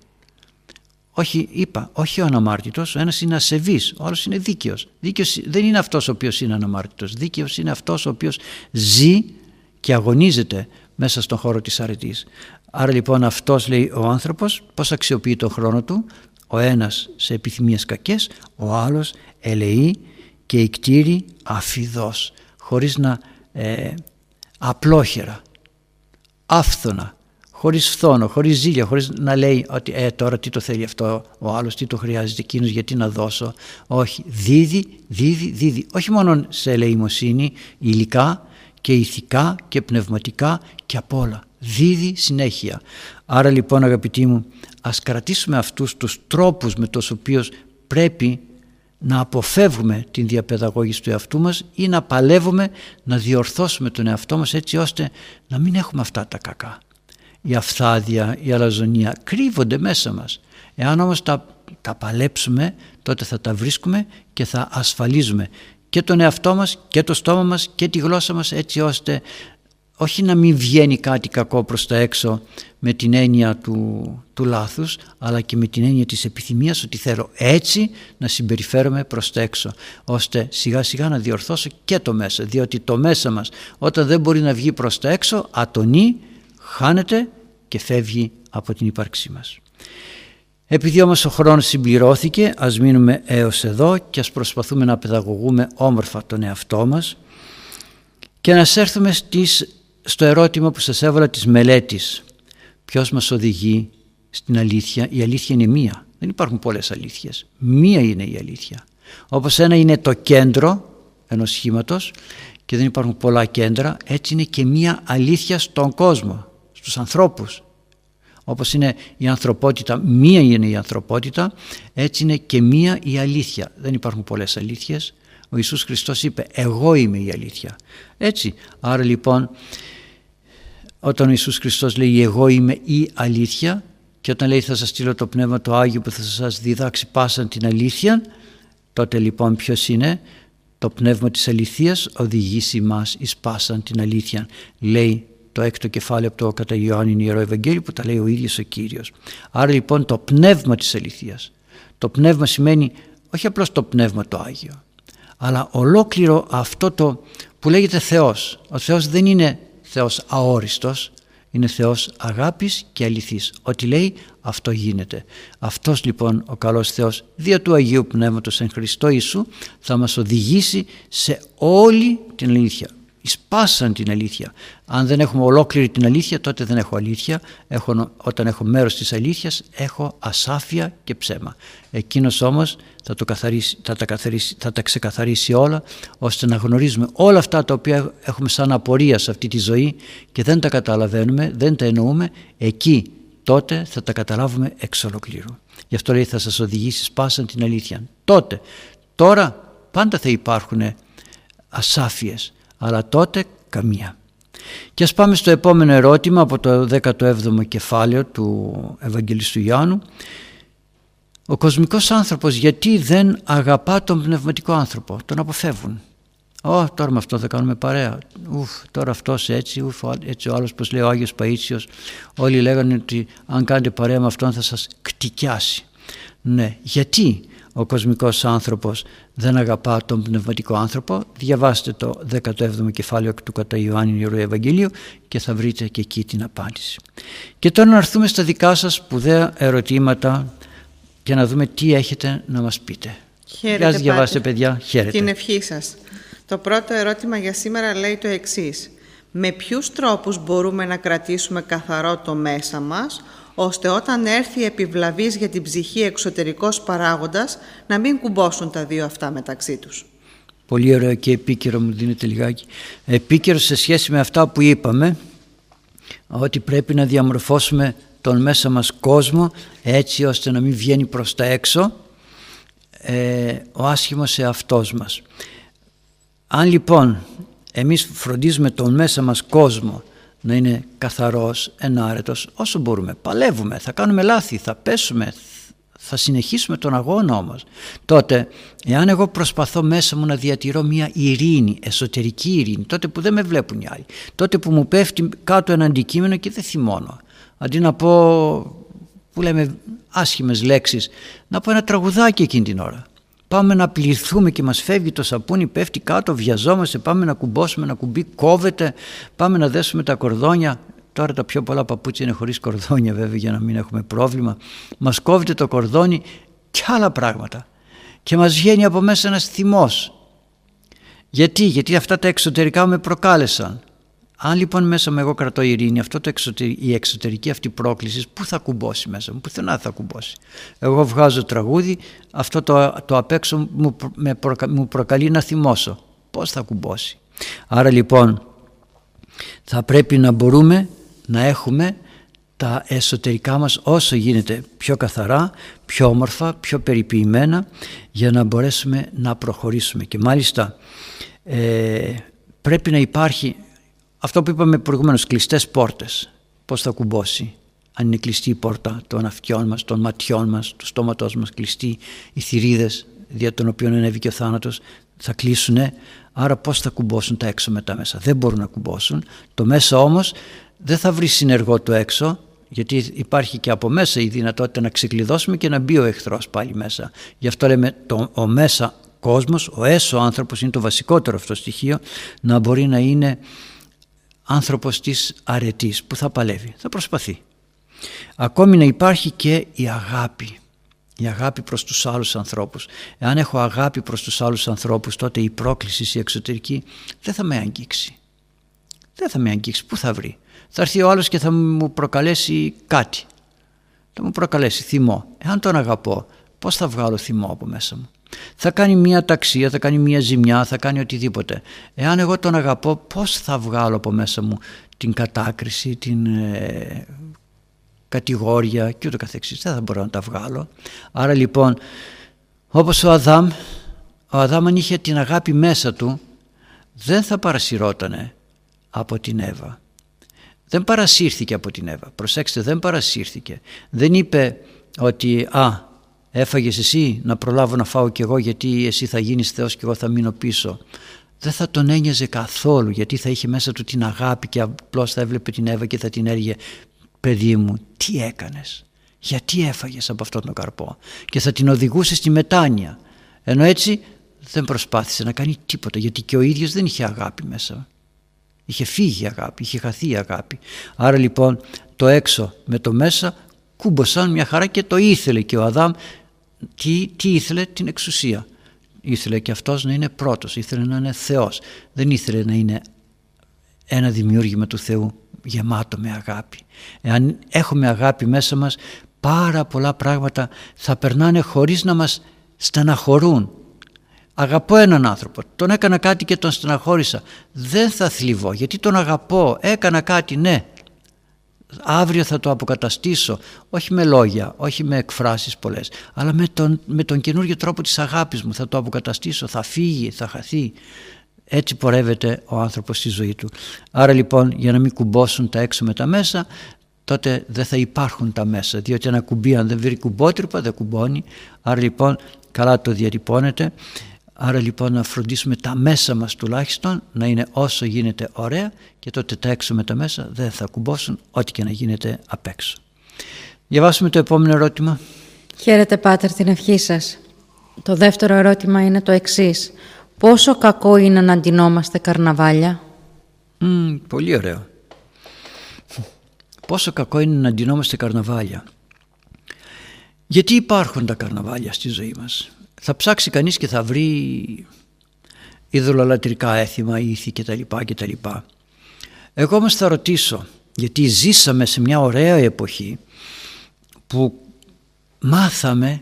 όχι, είπα, όχι ο αναμάρτητος, ο ένας είναι ασεβής, ο άλλος είναι δίκαιος. Δίκαιος δεν είναι αυτός ο οποίος είναι αναμάρτητος, δίκαιος είναι αυτός ο οποίος ζει και αγωνίζεται μέσα στον χώρο της αρετής. Άρα λοιπόν αυτός λέει ο άνθρωπος πώς αξιοποιεί τον χρόνο του, ο ένας σε επιθυμίες κακές, ο άλλος ελεεί και εκτήρει αφιδός, χωρίς να ε, απλόχερα, άφθονα, χωρίς φθόνο, χωρίς ζήλια, χωρίς να λέει ότι ε, τώρα τι το θέλει αυτό ο άλλος, τι το χρειάζεται εκείνος, γιατί να δώσω. Όχι, δίδει, δίδει, δίδει. Όχι μόνο σε ελεημοσύνη, υλικά και ηθικά και πνευματικά και απ' όλα. Δίδει συνέχεια. Άρα λοιπόν αγαπητοί μου, ας κρατήσουμε αυτούς τους τρόπους με τους οποίους πρέπει να αποφεύγουμε την διαπαιδαγώγηση του εαυτού μας ή να παλεύουμε να διορθώσουμε τον εαυτό μας έτσι ώστε να μην έχουμε αυτά τα κακά η αυθάδεια, η αλαζονία κρύβονται μέσα μας. Εάν όμως τα, τα παλέψουμε τότε θα τα βρίσκουμε και θα ασφαλίζουμε και τον εαυτό μας και το στόμα μας και τη γλώσσα μας έτσι ώστε όχι να μην βγαίνει κάτι κακό προς τα έξω με την έννοια του, του λάθους αλλά και με την έννοια της επιθυμίας ότι θέλω έτσι να συμπεριφέρομαι προς τα έξω ώστε σιγά σιγά να διορθώσω και το μέσα διότι το μέσα μας όταν δεν μπορεί να βγει προς τα έξω ατονεί, χάνεται και φεύγει από την ύπαρξή μας. Επειδή όμως ο χρόνος συμπληρώθηκε ας μείνουμε έως εδώ και ας προσπαθούμε να παιδαγωγούμε όμορφα τον εαυτό μας και να έρθουμε στις στο ερώτημα που σας έβαλα της μελέτης. Ποιος μας οδηγεί στην αλήθεια; Η αλήθεια είναι μία. Δεν υπάρχουν πολλές αλήθειες. Μία είναι η αλήθεια. Όπως ένα είναι το κέντρο ενός σχήματος και δεν υπάρχουν πολλά κέντρα έτσι είναι και μία αλήθεια στον κόσμο στους ανθρώπους. Όπως είναι η ανθρωπότητα μία είναι η ανθρωπότητα έτσι είναι και μία η αλήθεια. Δεν υπάρχουν πολλές αλήθειες. Ο Ιησούς Χριστός είπε εγώ είμαι η αλήθεια έτσι. Άρα λοιπόν όταν ο Ιησούς Χριστός λέει εγώ είμαι η αλήθεια και όταν λέει θα σας στείλω το Πνεύμα το Άγιο που θα σας διδάξει πάσαν την αλήθεια τότε λοιπόν ποιος είναι; Το Πνεύμα της αληθείας οδηγήσει μας εις πάσαν την αλήθεια. Λέει το έκτο κεφάλαιο από το κατά Ιωάννη Ιερό Ευαγγέλιο που τα λέει ο ίδιος ο Κύριος άρα λοιπόν το Πνεύμα της αληθείας το Πνεύμα σημαίνει όχι απλώς το Πνεύμα το Άγιο αλλά ολόκληρο αυτό το που λέγεται Θεός ο Θεός δεν είναι Θεός αόριστος, είναι Θεός αγάπης και αληθής. Ό,τι λέει αυτό γίνεται. Αυτός λοιπόν ο καλός Θεός δια του Αγίου Πνεύματος εν Χριστώ Ιησού θα μας οδηγήσει σε όλη την αλήθεια σπάσαν την αλήθεια. Αν δεν έχουμε ολόκληρη την αλήθεια τότε δεν έχω αλήθεια. Έχω, όταν έχω μέρος της αλήθειας έχω ασάφεια και ψέμα. Εκείνος όμως θα, το καθαρίσει, θα, τα καθαρίσει, θα τα ξεκαθαρίσει όλα ώστε να γνωρίζουμε όλα αυτά τα οποία έχουμε σαν απορία σε αυτή τη ζωή και δεν τα καταλαβαίνουμε, δεν τα εννοούμε. Εκεί τότε θα τα καταλάβουμε εξ ολοκλήρου. Γι' αυτό λέει θα σας οδηγήσει σπάσαν την αλήθεια. Τότε, τώρα πάντα θα υπάρχουν ασάφειες αλλά τότε καμία. Και ας πάμε στο επόμενο ερώτημα από το 17ο κεφάλαιο του Ευαγγελιστού Ιωάννου. Ο κοσμικός άνθρωπος γιατί δεν αγαπά τον πνευματικό άνθρωπο, τον αποφεύγουν. Ω, τώρα με αυτό θα κάνουμε παρέα. Ουφ, τώρα αυτός έτσι, ουφ, έτσι ο άλλος πως λέει ο Άγιος Παΐτσιος. Όλοι λέγανε ότι αν κάνετε παρέα με αυτόν θα σας κτικιάσει. Ναι, γιατί; Ο κοσμικός άνθρωπος δεν αγαπά τον πνευματικό άνθρωπο. Διαβάστε το 17ο κεφάλαιο του κατά Ιωάννη Ιερού Ευαγγελίου και θα βρείτε και εκεί την απάντηση. Και τώρα να έρθουμε στα δικά σας σπουδαία ερωτήματα και να δούμε τι έχετε να μας πείτε. Χαίρετε Για διαβάστε παιδιά, χαίρετε. Την ευχή σας. Το πρώτο ερώτημα για σήμερα λέει το εξής. Με ποιους τρόπους μπορούμε να κρατήσουμε καθαρό το μέσα μας ώστε όταν έρθει επιβλαβής για την ψυχή εξωτερικός παράγοντας να μην κουμπώσουν τα δύο αυτά μεταξύ τους. Πολύ ωραίο και επίκαιρο μου δίνεται λιγάκι. Επίκαιρο σε σχέση με αυτά που είπαμε ότι πρέπει να διαμορφώσουμε τον μέσα μας κόσμο έτσι ώστε να μην βγαίνει προς τα έξω ε, ο άσχημος εαυτός μας. Αν λοιπόν εμείς φροντίζουμε τον μέσα μας κόσμο να είναι καθαρός, ενάρετος όσο μπορούμε. Παλεύουμε, θα κάνουμε λάθη, θα πέσουμε, θα συνεχίσουμε τον αγώνα όμως. Τότε, εάν εγώ προσπαθώ μέσα μου να διατηρώ μια ειρήνη, εσωτερική ειρήνη, τότε που δεν με βλέπουν οι άλλοι, τότε που μου πέφτει κάτω ένα αντικείμενο και δεν θυμώνω. Αντί να πω, που λέμε άσχημες λέξεις, να πω ένα τραγουδάκι εκείνη την ώρα πάμε να πληθούμε και μας φεύγει το σαπούνι, πέφτει κάτω, βιαζόμαστε, πάμε να κουμπώσουμε, να κουμπί κόβεται, πάμε να δέσουμε τα κορδόνια. Τώρα τα πιο πολλά παπούτσια είναι χωρίς κορδόνια βέβαια για να μην έχουμε πρόβλημα. Μας κόβεται το κορδόνι και άλλα πράγματα. Και μας βγαίνει από μέσα ένας θυμός. Γιατί, γιατί αυτά τα εξωτερικά με προκάλεσαν. Αν λοιπόν μέσα μου εγώ κρατώ ειρήνη, αυτό το η εξωτερική αυτή πρόκληση, πού θα κουμπώσει μέσα μου, πουθενά θα κουμπώσει. Εγώ βγάζω τραγούδι, αυτό το, το απ' έξω μου, με μου προκαλεί να θυμώσω. Πώς θα κουμπώσει. Άρα λοιπόν θα πρέπει να μπορούμε να έχουμε τα εσωτερικά μας όσο γίνεται πιο καθαρά, πιο όμορφα, πιο περιποιημένα για να μπορέσουμε να προχωρήσουμε. Και μάλιστα ε, πρέπει να υπάρχει αυτό που είπαμε προηγουμένως, κλειστές πόρτες, πώς θα κουμπώσει. Αν είναι κλειστή η πόρτα των αυτιών μας, των ματιών μας, του στόματός μας κλειστή, οι θηρίδες δια των οποίων ανέβηκε ο θάνατος, θα κλείσουνε. Άρα πώς θα κουμπώσουν τα έξω με τα μέσα. Δεν μπορούν να κουμπώσουν. Το μέσα όμως δεν θα βρει συνεργό το έξω γιατί υπάρχει και από μέσα η δυνατότητα να ξεκλειδώσουμε και να μπει ο εχθρός πάλι μέσα. Γι' αυτό λέμε το, ο μέσα κόσμος ο έσω άνθρωπος είναι το βασικότερο αυτό στοιχείο να μπορεί να είναι άνθρωπος της αρετής που θα παλεύει, θα προσπαθεί ακόμη να υπάρχει και η αγάπη η αγάπη προς τους άλλους ανθρώπους. Εάν έχω αγάπη προς τους άλλους ανθρώπους τότε η πρόκληση η εξωτερική δεν θα με αγγίξει. Δεν θα με αγγίξει. Πού θα βρει; Θα έρθει ο άλλος και θα μου προκαλέσει κάτι. Θα μου προκαλέσει θυμό. Εάν τον αγαπώ πώς θα βγάλω θυμό από μέσα μου; Θα κάνει μια ταξία, θα κάνει μια ζημιά, θα κάνει οτιδήποτε. Εάν εγώ τον αγαπώ πώς θα βγάλω από μέσα μου την κατάκριση, την ε, κατηγόρια και ούτω καθεξής. Δεν θα μπορώ να τα βγάλω. Άρα λοιπόν όπως ο Αδάμ, ο Αδάμ αν είχε την αγάπη μέσα του δεν θα παρασυρώτανε από την Εύα. Δεν παρασύρθηκε από την Εύα. Προσέξτε δεν παρασύρθηκε. Δεν είπε ότι α έφαγες εσύ να προλάβω να φάω κι εγώ γιατί εσύ θα γίνεις Θεός και εγώ θα μείνω πίσω. Δεν θα τον ένοιαζε καθόλου γιατί θα είχε μέσα του την αγάπη και απλώς θα έβλεπε την Εύα και θα την έργε παιδί μου τι έκανες; Γιατί έφαγες από αυτόν τον καρπό; Και θα την οδηγούσε στη μετάνοια ενώ έτσι δεν προσπάθησε να κάνει τίποτα γιατί και ο ίδιος δεν είχε αγάπη μέσα. Είχε φύγει η αγάπη, είχε χαθεί η αγάπη. Άρα λοιπόν το έξω με το μέσα κούμποσαν μια χαρά και το ήθελε και ο Αδάμ τι, τι ήθελε την εξουσία ήθελε και αυτός να είναι πρώτος ήθελε να είναι Θεός δεν ήθελε να είναι ένα δημιούργημα του Θεού γεμάτο με αγάπη. Εάν έχουμε αγάπη μέσα μας πάρα πολλά πράγματα θα περνάνε χωρίς να μας στεναχωρούν. Αγαπώ έναν άνθρωπο, τον έκανα κάτι και τον στεναχώρησα. Δεν θα θλιβώ γιατί τον αγαπώ, έκανα κάτι ναι. Αύριο θα το αποκαταστήσω, όχι με λόγια, όχι με εκφράσεις πολλές, αλλά με τον, με τον καινούργιο τρόπο της αγάπης μου θα το αποκαταστήσω, θα φύγει, θα χαθεί. Έτσι πορεύεται ο άνθρωπος στη ζωή του. Άρα λοιπόν για να μην κουμπώσουν τα έξω με τα μέσα τότε δεν θα υπάρχουν τα μέσα διότι ένα κουμπί αν δεν βρει κουμπότρυπα δεν κουμπώνει άρα λοιπόν καλά το διατυπώνεται άρα λοιπόν να φροντίσουμε τα μέσα μας τουλάχιστον να είναι όσο γίνεται ωραία και τότε τα έξω με τα μέσα δεν θα κουμπώσουν ό,τι και να γίνεται απ' έξω. Διαβάσουμε το επόμενο ερώτημα. Χαίρετε Πάτερ την ευχή σας. Το δεύτερο ερώτημα είναι το εξής. Πόσο κακό είναι να αντινόμαστε καρναβάλια; πολύ ωραίο. Πόσο κακό είναι να αντινόμαστε καρναβάλια; Γιατί υπάρχουν τα καρναβάλια στη ζωή μας; Θα ψάξει κανείς και θα βρει ειδωλολατρικά έθιμα, ήθη κτλ. κτλ. Εγώ όμως θα ρωτήσω, γιατί ζήσαμε σε μια ωραία εποχή που μάθαμε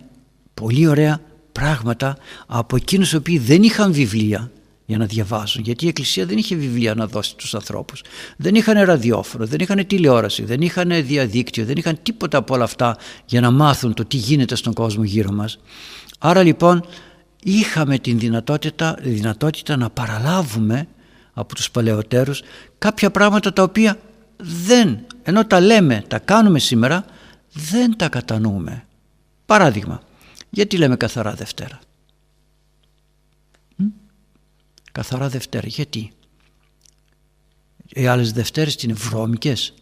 πολύ ωραία πράγματα από εκείνους οι οποίοι δεν είχαν βιβλία για να διαβάζουν γιατί η Εκκλησία δεν είχε βιβλία να δώσει στους ανθρώπους δεν είχαν ραδιόφωνο, δεν είχαν τηλεόραση δεν είχαν διαδίκτυο, δεν είχαν τίποτα από όλα αυτά για να μάθουν το τι γίνεται στον κόσμο γύρω μας άρα λοιπόν είχαμε την δυνατότητα, δυνατότητα να παραλάβουμε από τους παλαιότερους κάποια πράγματα τα οποία δεν, ενώ τα λέμε, τα κάνουμε σήμερα δεν τα κατανοούμε παράδειγμα γιατί λέμε καθαρά Δευτέρα; Καθαρά Δευτέρα. Γιατί; Οι άλλες Δευτέρες είναι βρώμικες.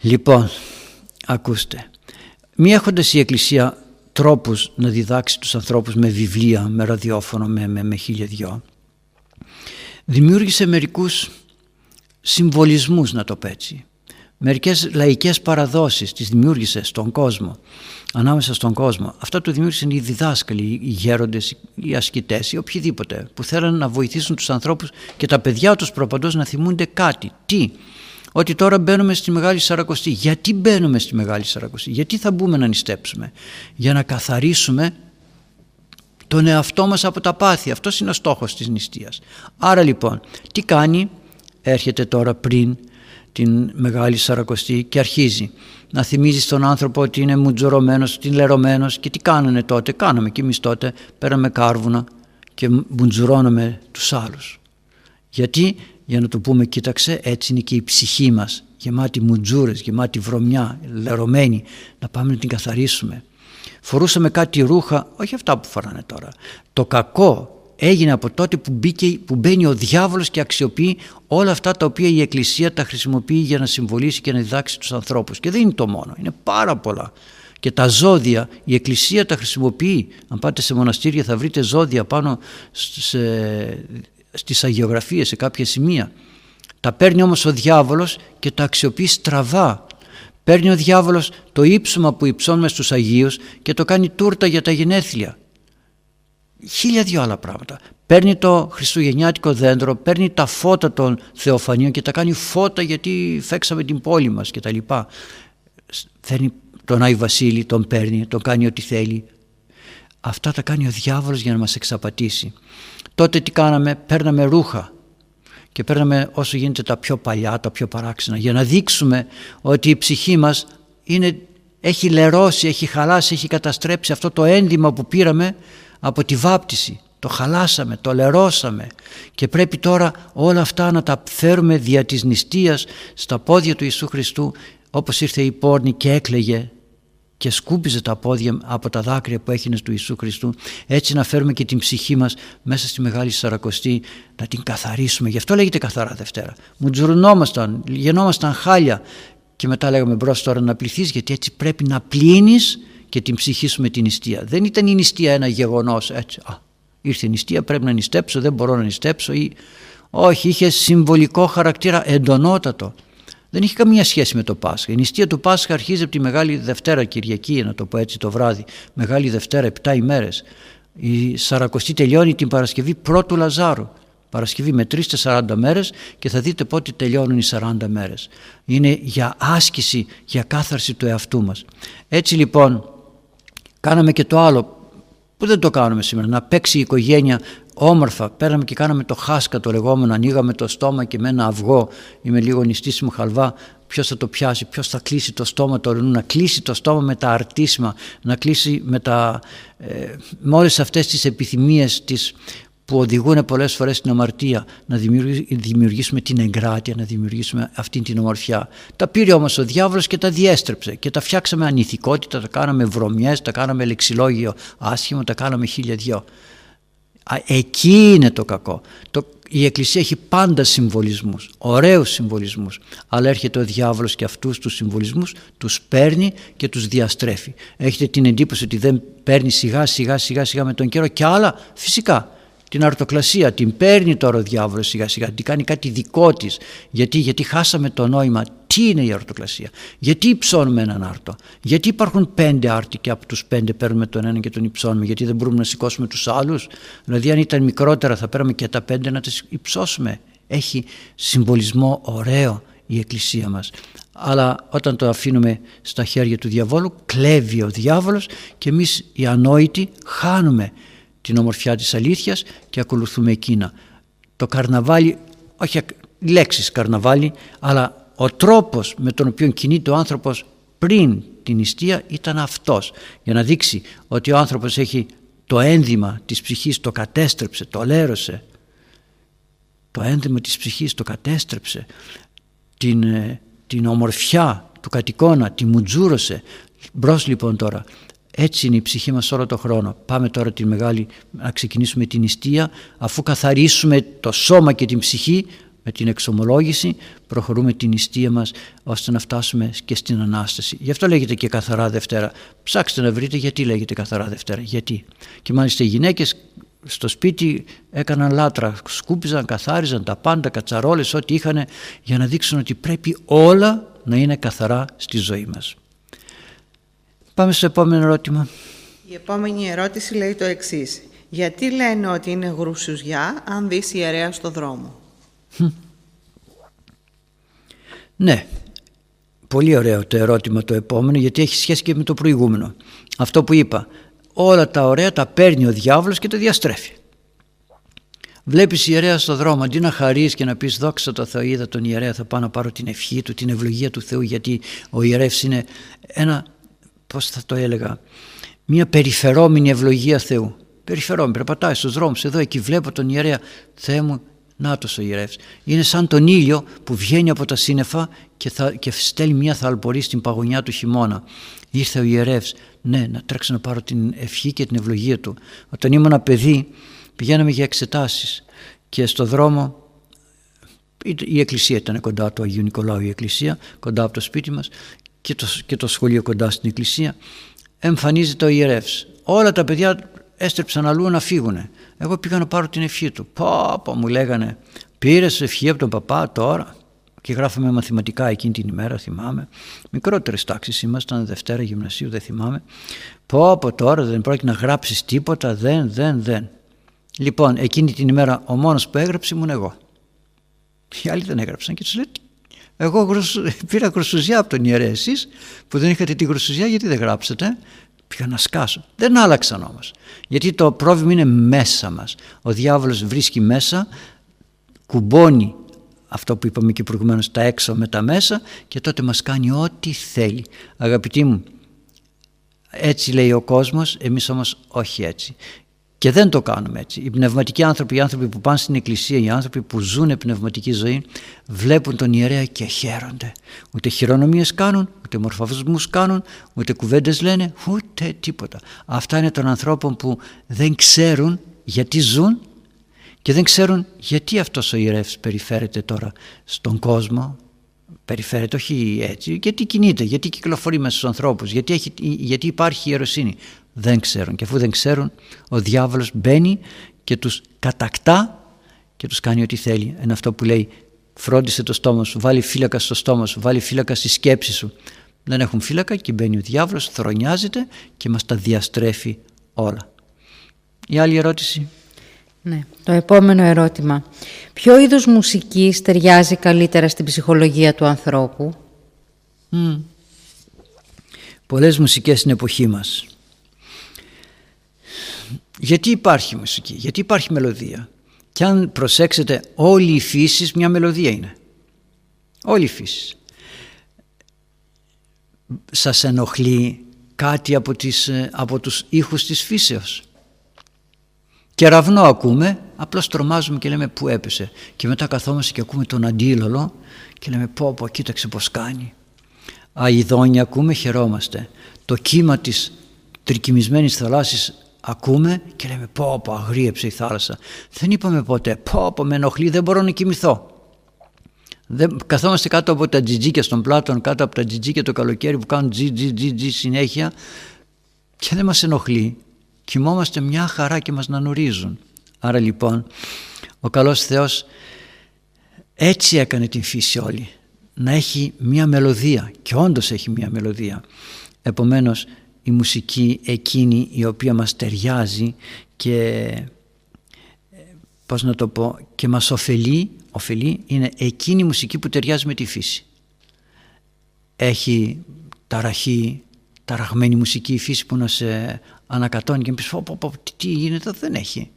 Λοιπόν, ακούστε. Μη έχοντας η Εκκλησία τρόπους να διδάξει τους ανθρώπους με βιβλία, με ραδιόφωνο, με, με, με χίλια δυο, δημιούργησε μερικούς συμβολισμούς να το πέτσι μερικές λαϊκές παραδόσεις τις δημιούργησε στον κόσμο ανάμεσα στον κόσμο. Αυτά το δημιούργησαν οι διδάσκαλοι, οι γέροντες, οι ασκητές οι οποιοδήποτε που θέλαν να βοηθήσουν τους ανθρώπους και τα παιδιά τους προπαντός να θυμούνται κάτι. Τι, ότι τώρα μπαίνουμε στη Μεγάλη Σαρακοστή. Γιατί μπαίνουμε στη Μεγάλη Σαρακοστή; Γιατί θα μπούμε να νηστέψουμε; Για να καθαρίσουμε τον εαυτό μας από τα πάθη. Αυτός είναι ο στόχος της νηστείας. Άρα λοιπόν τι κάνει; Έρχεται τώρα πριν την Μεγάλη Σαρακοστή και αρχίζει να θυμίζει στον άνθρωπο ότι είναι μουτζωρωμένος, ότι είναι λερωμένος. Και τι κάνανε τότε, κάναμε και εμείς τότε, πέραμε κάρβουνα και μουτζουρώναμε τους άλλους. Γιατί, για να το πούμε κοίταξε, έτσι είναι και η ψυχή μας, γεμάτη μουτζούρες, γεμάτη βρωμιά, λερωμένη, να πάμε να την καθαρίσουμε. Φορούσαμε κάτι ρούχα, όχι αυτά που φοράνε τώρα. Το κακό έγινε από τότε που, μπήκε, που μπαίνει ο διάβολος και αξιοποιεί όλα αυτά τα οποία η Εκκλησία τα χρησιμοποιεί για να συμβολήσει και να διδάξει τους ανθρώπους. Και δεν είναι το μόνο, είναι πάρα πολλά. Και τα ζώδια η Εκκλησία τα χρησιμοποιεί. Αν πάτε σε μοναστήρια θα βρείτε ζώδια πάνω σε, στις αγιογραφίες σε κάποια σημεία. Τα παίρνει όμως ο διάβολος και τα αξιοποιεί στραβά. Παίρνει ο διάβολος το ύψωμα που υψώνουμε στους Αγίους και το κάνει τούρτα για τα γενέθλια χίλια δυο άλλα πράγματα. Παίρνει το χριστουγεννιάτικο δέντρο, παίρνει τα φώτα των θεοφανίων και τα κάνει φώτα γιατί φέξαμε την πόλη μας και τα λοιπά. Φέρνει τον Άι Βασίλη, τον παίρνει, τον κάνει ό,τι θέλει. Αυτά τα κάνει ο διάβολος για να μας εξαπατήσει. Τότε τι κάναμε, παίρναμε ρούχα και παίρναμε όσο γίνεται τα πιο παλιά, τα πιο παράξενα για να δείξουμε ότι η ψυχή μας είναι, έχει λερώσει, έχει χαλάσει, έχει καταστρέψει αυτό το ένδυμα που πήραμε από τη βάπτιση. Το χαλάσαμε, το λερώσαμε και πρέπει τώρα όλα αυτά να τα φέρουμε δια της νηστείας στα πόδια του Ιησού Χριστού όπως ήρθε η πόρνη και έκλαιγε και σκούπιζε τα πόδια από τα δάκρυα που έγινε του Ιησού Χριστού έτσι να φέρουμε και την ψυχή μας μέσα στη Μεγάλη Σαρακοστή να την καθαρίσουμε γι' αυτό λέγεται καθαρά Δευτέρα μου τζουρνόμασταν, γεννόμασταν χάλια και μετά λέγαμε μπρος τώρα να πληθείς γιατί έτσι πρέπει να πλύνεις και την ψυχή σου με την νηστεία. Δεν ήταν η νηστεία ένα γεγονός έτσι. Α, ήρθε η νηστεία, πρέπει να νηστέψω, δεν μπορώ να νηστέψω ή όχι, είχε συμβολικό χαρακτήρα εντονότατο. Δεν είχε καμία σχέση με το Πάσχα. Η νηστεία του Πάσχα αρχίζει από τη Μεγάλη Δευτέρα Κυριακή, να το πω έτσι το βράδυ. Μεγάλη Δευτέρα, 7 ημέρες. Η Σαρακοστή τελειώνει την Παρασκευή πρώτου Λαζάρου. Παρασκευή με 3-40 μέρες και θα δείτε πότε τελειώνουν οι 40 μέρες. Είναι για άσκηση, για κάθαρση του εαυτού μας. Έτσι λοιπόν Κάναμε και το άλλο που δεν το κάνουμε σήμερα, να παίξει η οικογένεια όμορφα. Πέραμε και κάναμε το χάσκα το λεγόμενο, ανοίγαμε το στόμα και με ένα αυγό ή με λίγο νηστίσιμο χαλβά ποιος θα το πιάσει, ποιος θα κλείσει το στόμα του ορεινού, να κλείσει το στόμα με τα αρτίσμα, να κλείσει με, τα, ε, με όλες αυτές τις επιθυμίες της που οδηγούν πολλές φορές στην αμαρτία να δημιουργήσουμε την εγκράτεια, να δημιουργήσουμε αυτή την ομορφιά. Τα πήρε όμως ο διάβολος και τα διέστρεψε και τα φτιάξαμε ανηθικότητα, τα κάναμε βρωμιές, τα κάναμε λεξιλόγιο άσχημο, τα κάναμε χίλια δυο. Εκεί είναι το κακό. Το, η Εκκλησία έχει πάντα συμβολισμούς, ωραίους συμβολισμούς, αλλά έρχεται ο διάβολος και αυτούς τους συμβολισμούς τους παίρνει και τους διαστρέφει. Έχετε την εντύπωση ότι δεν παίρνει σιγά σιγά σιγά σιγά με τον καιρό και άλλα φυσικά την αρτοκλασία, την παίρνει τώρα ο διάβολος σιγά σιγά, την κάνει κάτι δικό της. Γιατί, γιατί χάσαμε το νόημα τι είναι η αρτοκλασία, γιατί υψώνουμε έναν άρτο, γιατί υπάρχουν πέντε άρτοι και από τους πέντε παίρνουμε τον ένα και τον υψώνουμε, γιατί δεν μπορούμε να σηκώσουμε τους άλλους; Δηλαδή αν ήταν μικρότερα θα παίρνουμε και τα πέντε να τα υψώσουμε. Έχει συμβολισμό ωραίο η Εκκλησία μας. Αλλά όταν το αφήνουμε στα χέρια του διαβόλου κλέβει ο διάβολος και εμείς οι ανόητοι χάνουμε την ομορφιά της αλήθειας και ακολουθούμε εκείνα. Το καρναβάλι, όχι λέξεις καρναβάλι, αλλά ο τρόπος με τον οποίο κινείται ο άνθρωπος πριν την νηστεία ήταν αυτός. Για να δείξει ότι ο άνθρωπος έχει το ένδυμα της ψυχής το κατέστρεψε, το λέρωσε το ένδυμα της ψυχής το κατέστρεψε. Την, ε, την ομορφιά του κατοικώνα, τη μουτζούρωσε. Μπρος λοιπόν τώρα έτσι είναι η ψυχή μας όλο το χρόνο. Πάμε τώρα τη μεγάλη, να ξεκινήσουμε την νηστεία. Αφού καθαρίσουμε το σώμα και την ψυχή με την εξομολόγηση, προχωρούμε την νηστεία μας ώστε να φτάσουμε και στην Ανάσταση. Γι' αυτό λέγεται και καθαρά Δευτέρα. Ψάξτε να βρείτε γιατί λέγεται καθαρά Δευτέρα. Γιατί; Και μάλιστα οι γυναίκες στο σπίτι έκαναν λάτρα, σκούπιζαν, καθάριζαν τα πάντα, κατσαρόλες, ό,τι είχαν για να δείξουν ότι πρέπει όλα να είναι καθαρά στη ζωή μας. Πάμε στο επόμενο ερώτημα. Η επόμενη ερώτηση λέει το εξής. Γιατί λένε ότι είναι γρουσουζιά αν δεις ιερέα στο δρόμο; Ναι, πολύ ωραίο το ερώτημα το επόμενο γιατί έχει σχέση και με το προηγούμενο. Αυτό που είπα, όλα τα ωραία τα παίρνει ο διάβολος και τα διαστρέφει. Βλέπεις ιερέα στο δρόμο, αντί να χαρείς και να πεις δόξα το Θεό είδα τον ιερέα θα πάω να πάρω την ευχή του, την ευλογία του Θεού γιατί ο ιερεύς είναι ένα πώς θα το έλεγα, μια περιφερόμενη ευλογία Θεού. Περιφερόμενη, περπατάει στους δρόμους, εδώ εκεί βλέπω τον ιερέα, Θεέ μου, νάτος ο ιερεύς. Είναι σαν τον ήλιο που βγαίνει από τα σύννεφα και, θα, και στέλνει μια θαλπορή στην παγωνιά του χειμώνα. Ήρθε ο ιερεύς, ναι, να τρέξω να πάρω την ευχή και την ευλογία του. Όταν ήμουν παιδί, πηγαίναμε για εξετάσεις και στο δρόμο η εκκλησία ήταν κοντά του Αγίου Νικολάου η εκκλησία κοντά από το σπίτι μας και το, και το σχολείο κοντά στην εκκλησία εμφανίζεται ο ιερεύς. Όλα τα παιδιά έστρεψαν αλλού να φύγουν εγώ πήγα να πάρω την ευχή του. Πω, πω μου λέγανε πήρες ευχή από τον παπά τώρα και γράφαμε μαθηματικά εκείνη την ημέρα θυμάμαι. Μικρότερες τάξεις ήμασταν Δευτέρα Γυμνασίου δεν θυμάμαι. Πω από τώρα δεν πρόκειται να γράψεις τίποτα δεν δεν δεν λοιπόν εκείνη την ημέρα ο μόνος που έγραψε ήμουν εγώ. Οι άλλοι δεν έγραψαν και τους λέει εγώ (laughs) πήρα γρουσουζιά από τον ιερέα εσείς που δεν είχατε τη γρουσουζιά γιατί δεν γράψετε πήγα να σκάσω. Δεν άλλαξαν όμως. Γιατί το πρόβλημα είναι μέσα μας. Ο διάβολος βρίσκει μέσα κουμπώνει αυτό που είπαμε και προηγουμένως τα έξω με τα μέσα και τότε μας κάνει ό,τι θέλει. Αγαπητοί μου έτσι λέει ο κόσμος εμείς όμως όχι έτσι και δεν το κάνουμε έτσι. Οι πνευματικοί άνθρωποι, οι άνθρωποι που πάνε στην εκκλησία, οι άνθρωποι που ζουν πνευματική ζωή, βλέπουν τον ιερέα και χαίρονται. Ούτε χειρονομίες κάνουν, ούτε μορφασμούς κάνουν, ούτε κουβέντες λένε, ούτε τίποτα. Αυτά είναι των ανθρώπων που δεν ξέρουν γιατί ζουν και δεν ξέρουν γιατί αυτός ο ιερεύς περιφέρεται τώρα στον κόσμο, περιφέρεται όχι έτσι, γιατί κινείται, γιατί κυκλοφορεί μέσα στους ανθρώπους, γιατί, έχει, γιατί υπάρχει ιεροσύνη. Δεν ξέρουν και αφού δεν ξέρουν ο διάβολος μπαίνει και τους κατακτά και τους κάνει ό,τι θέλει. Είναι αυτό που λέει φρόντισε το στόμα σου, βάλει φύλακα στο στόμα σου, βάλει φύλακα στη σκέψη σου. Δεν έχουν φύλακα και μπαίνει ο διάβολος, θρονιάζεται και μας τα διαστρέφει όλα. Η άλλη ερώτηση. Ναι, το επόμενο ερώτημα. Ποιο είδος μουσικής ταιριάζει καλύτερα στην ψυχολογία του ανθρώπου; Mm. Πολλές μουσικές στην εποχή μας. Γιατί υπάρχει μουσική, γιατί υπάρχει μελωδία. Και αν προσέξετε όλη η φύσης μια μελωδία είναι. Όλη η φύσης. Σας ενοχλεί κάτι από, τις, ε, από τους ήχους της φύσεως; Κεραυνό ακούμε, απλώς τρομάζουμε και λέμε πού έπεσε. Και μετά καθόμαστε και ακούμε τον αντίλολο και λέμε πω πω κοίταξε πως κάνει. Αιδόνια ακούμε, χαιρόμαστε. Το κύμα της τρικυμισμένης θαλάσσης ακούμε και λέμε πω πω αγρίεψε η θάλασσα. Δεν είπαμε ποτέ πω πω με ενοχλεί δεν μπορώ να κοιμηθώ. Δεν, καθόμαστε κάτω από τα τζιτζίκια στον πλάτων, κάτω από τα τζιτζίκια το καλοκαίρι που κάνουν τζι τζι τζι, τζι συνέχεια και δεν μας ενοχλεί κοιμόμαστε μια χαρά και μας νανουρίζουν. Άρα λοιπόν ο καλός Θεός έτσι έκανε την φύση όλη να έχει μια μελωδία και όντως έχει μια μελωδία. Επομένως η μουσική εκείνη η οποία μας ταιριάζει και πώς να το πω και μας ωφελεί, ωφελεί είναι εκείνη η μουσική που ταιριάζει με τη φύση. Έχει ταραχή, ταραγμένη μουσική η φύση που να σε ανακατώνει και να πεις πω, πω, τι γίνεται δεν έχει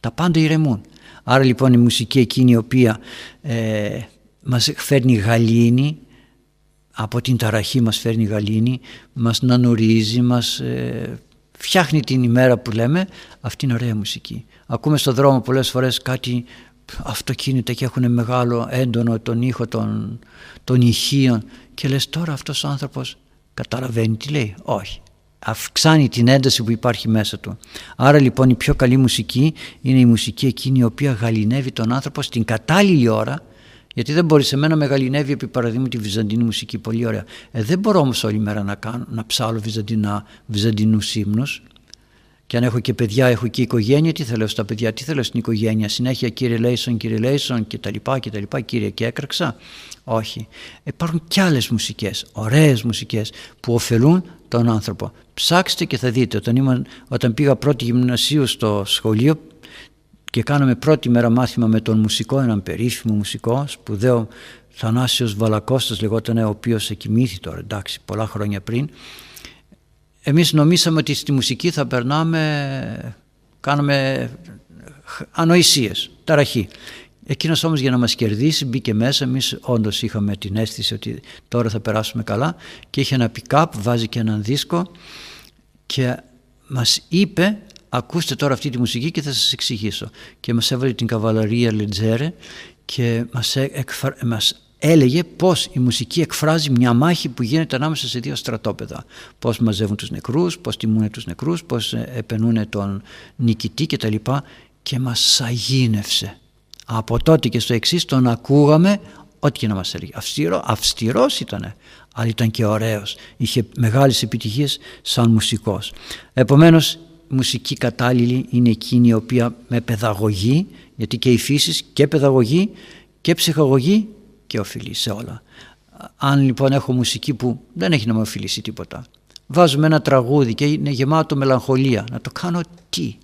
τα πάντα ηρεμούν άρα λοιπόν η μουσική εκείνη η οποία ε, μας φέρνει γαλήνη από την ταραχή μας φέρνει γαλήνη μας νανουρίζει μας ε, φτιάχνει την ημέρα που λέμε αυτή είναι ωραία μουσική. Ακούμε στο δρόμο πολλές φορές κάτι αυτοκίνητα και έχουν μεγάλο έντονο τον ήχο των, των ηχείων και λες τώρα αυτός ο άνθρωπος καταλαβαίνει τι λέει όχι. Αυξάνει την ένταση που υπάρχει μέσα του. Άρα λοιπόν η πιο καλή μουσική είναι η μουσική εκείνη η οποία γαλινεύει τον άνθρωπο στην κατάλληλη ώρα γιατί δεν μπορεί σε μένα με γαλινεύει επί παραδείγμα τη βυζαντινή μουσική πολύ ωραία. Ε, δεν μπορώ όμως όλη μέρα να, κάνω, να ψάλω βυζαντινά, βυζαντινούς ύμνους και αν έχω και παιδιά, έχω και οικογένεια, τι θέλω στα παιδιά, τι θέλω στην οικογένεια, συνέχεια κύριε Λέισον, κύριε Λέισον και τα λοιπά και τα λοιπά, κύριε και έκραξα. Όχι. Υπάρχουν κι άλλες μουσικές, ωραίες μουσικές που ωφελούν τον άνθρωπο. Ψάξτε και θα δείτε. Όταν, όταν πήγα πρώτη γυμνασίου στο σχολείο και κάναμε πρώτη μέρα μάθημα με τον μουσικό, έναν περίφημο μουσικός, σπουδαίο Θανάσιος Βαλακώστας λεγόταν, ο οποίος εκοιμήθη τώρα, εντάξει, πολλά χρόνια πριν. Εμείς νομίσαμε ότι στη μουσική θα περνάμε, κάναμε ανοησίες, ταραχή. Εκείνος όμως για να μας κερδίσει μπήκε μέσα, εμείς όντως είχαμε την αίσθηση ότι τώρα θα περάσουμε καλά και είχε ένα pick-up, βάζει και έναν δίσκο και μας είπε ακούστε τώρα αυτή τη μουσική και θα σας εξηγήσω και μας έβαλε την καβαλαρία Λετζέρε και μας, εκφρα... μας έλεγε πως η μουσική εκφράζει μια μάχη που γίνεται ανάμεσα σε δύο στρατόπεδα. Πώς μαζεύουν τους νεκρούς, πώς τιμούν τους νεκρούς, πώς ε, επενούν τον νικητή κτλ. Και μας σαγίνευσε. Από τότε και στο εξής τον ακούγαμε ό,τι και να μας έλεγε. Αυστηρό, αυστηρός ήτανε, αλλά ήταν και ωραίος. Είχε μεγάλες επιτυχίες σαν μουσικός. Επομένως μουσική κατάλληλη είναι εκείνη η οποία με παιδαγωγή, γιατί και η φύση και παιδαγωγή και ψυχαγωγή και οφειλεί σε όλα. Αν λοιπόν έχω μουσική που δεν έχει να με οφειλήσει τίποτα, βάζουμε ένα τραγούδι και είναι γεμάτο μελαγχολία, να το κάνω τι;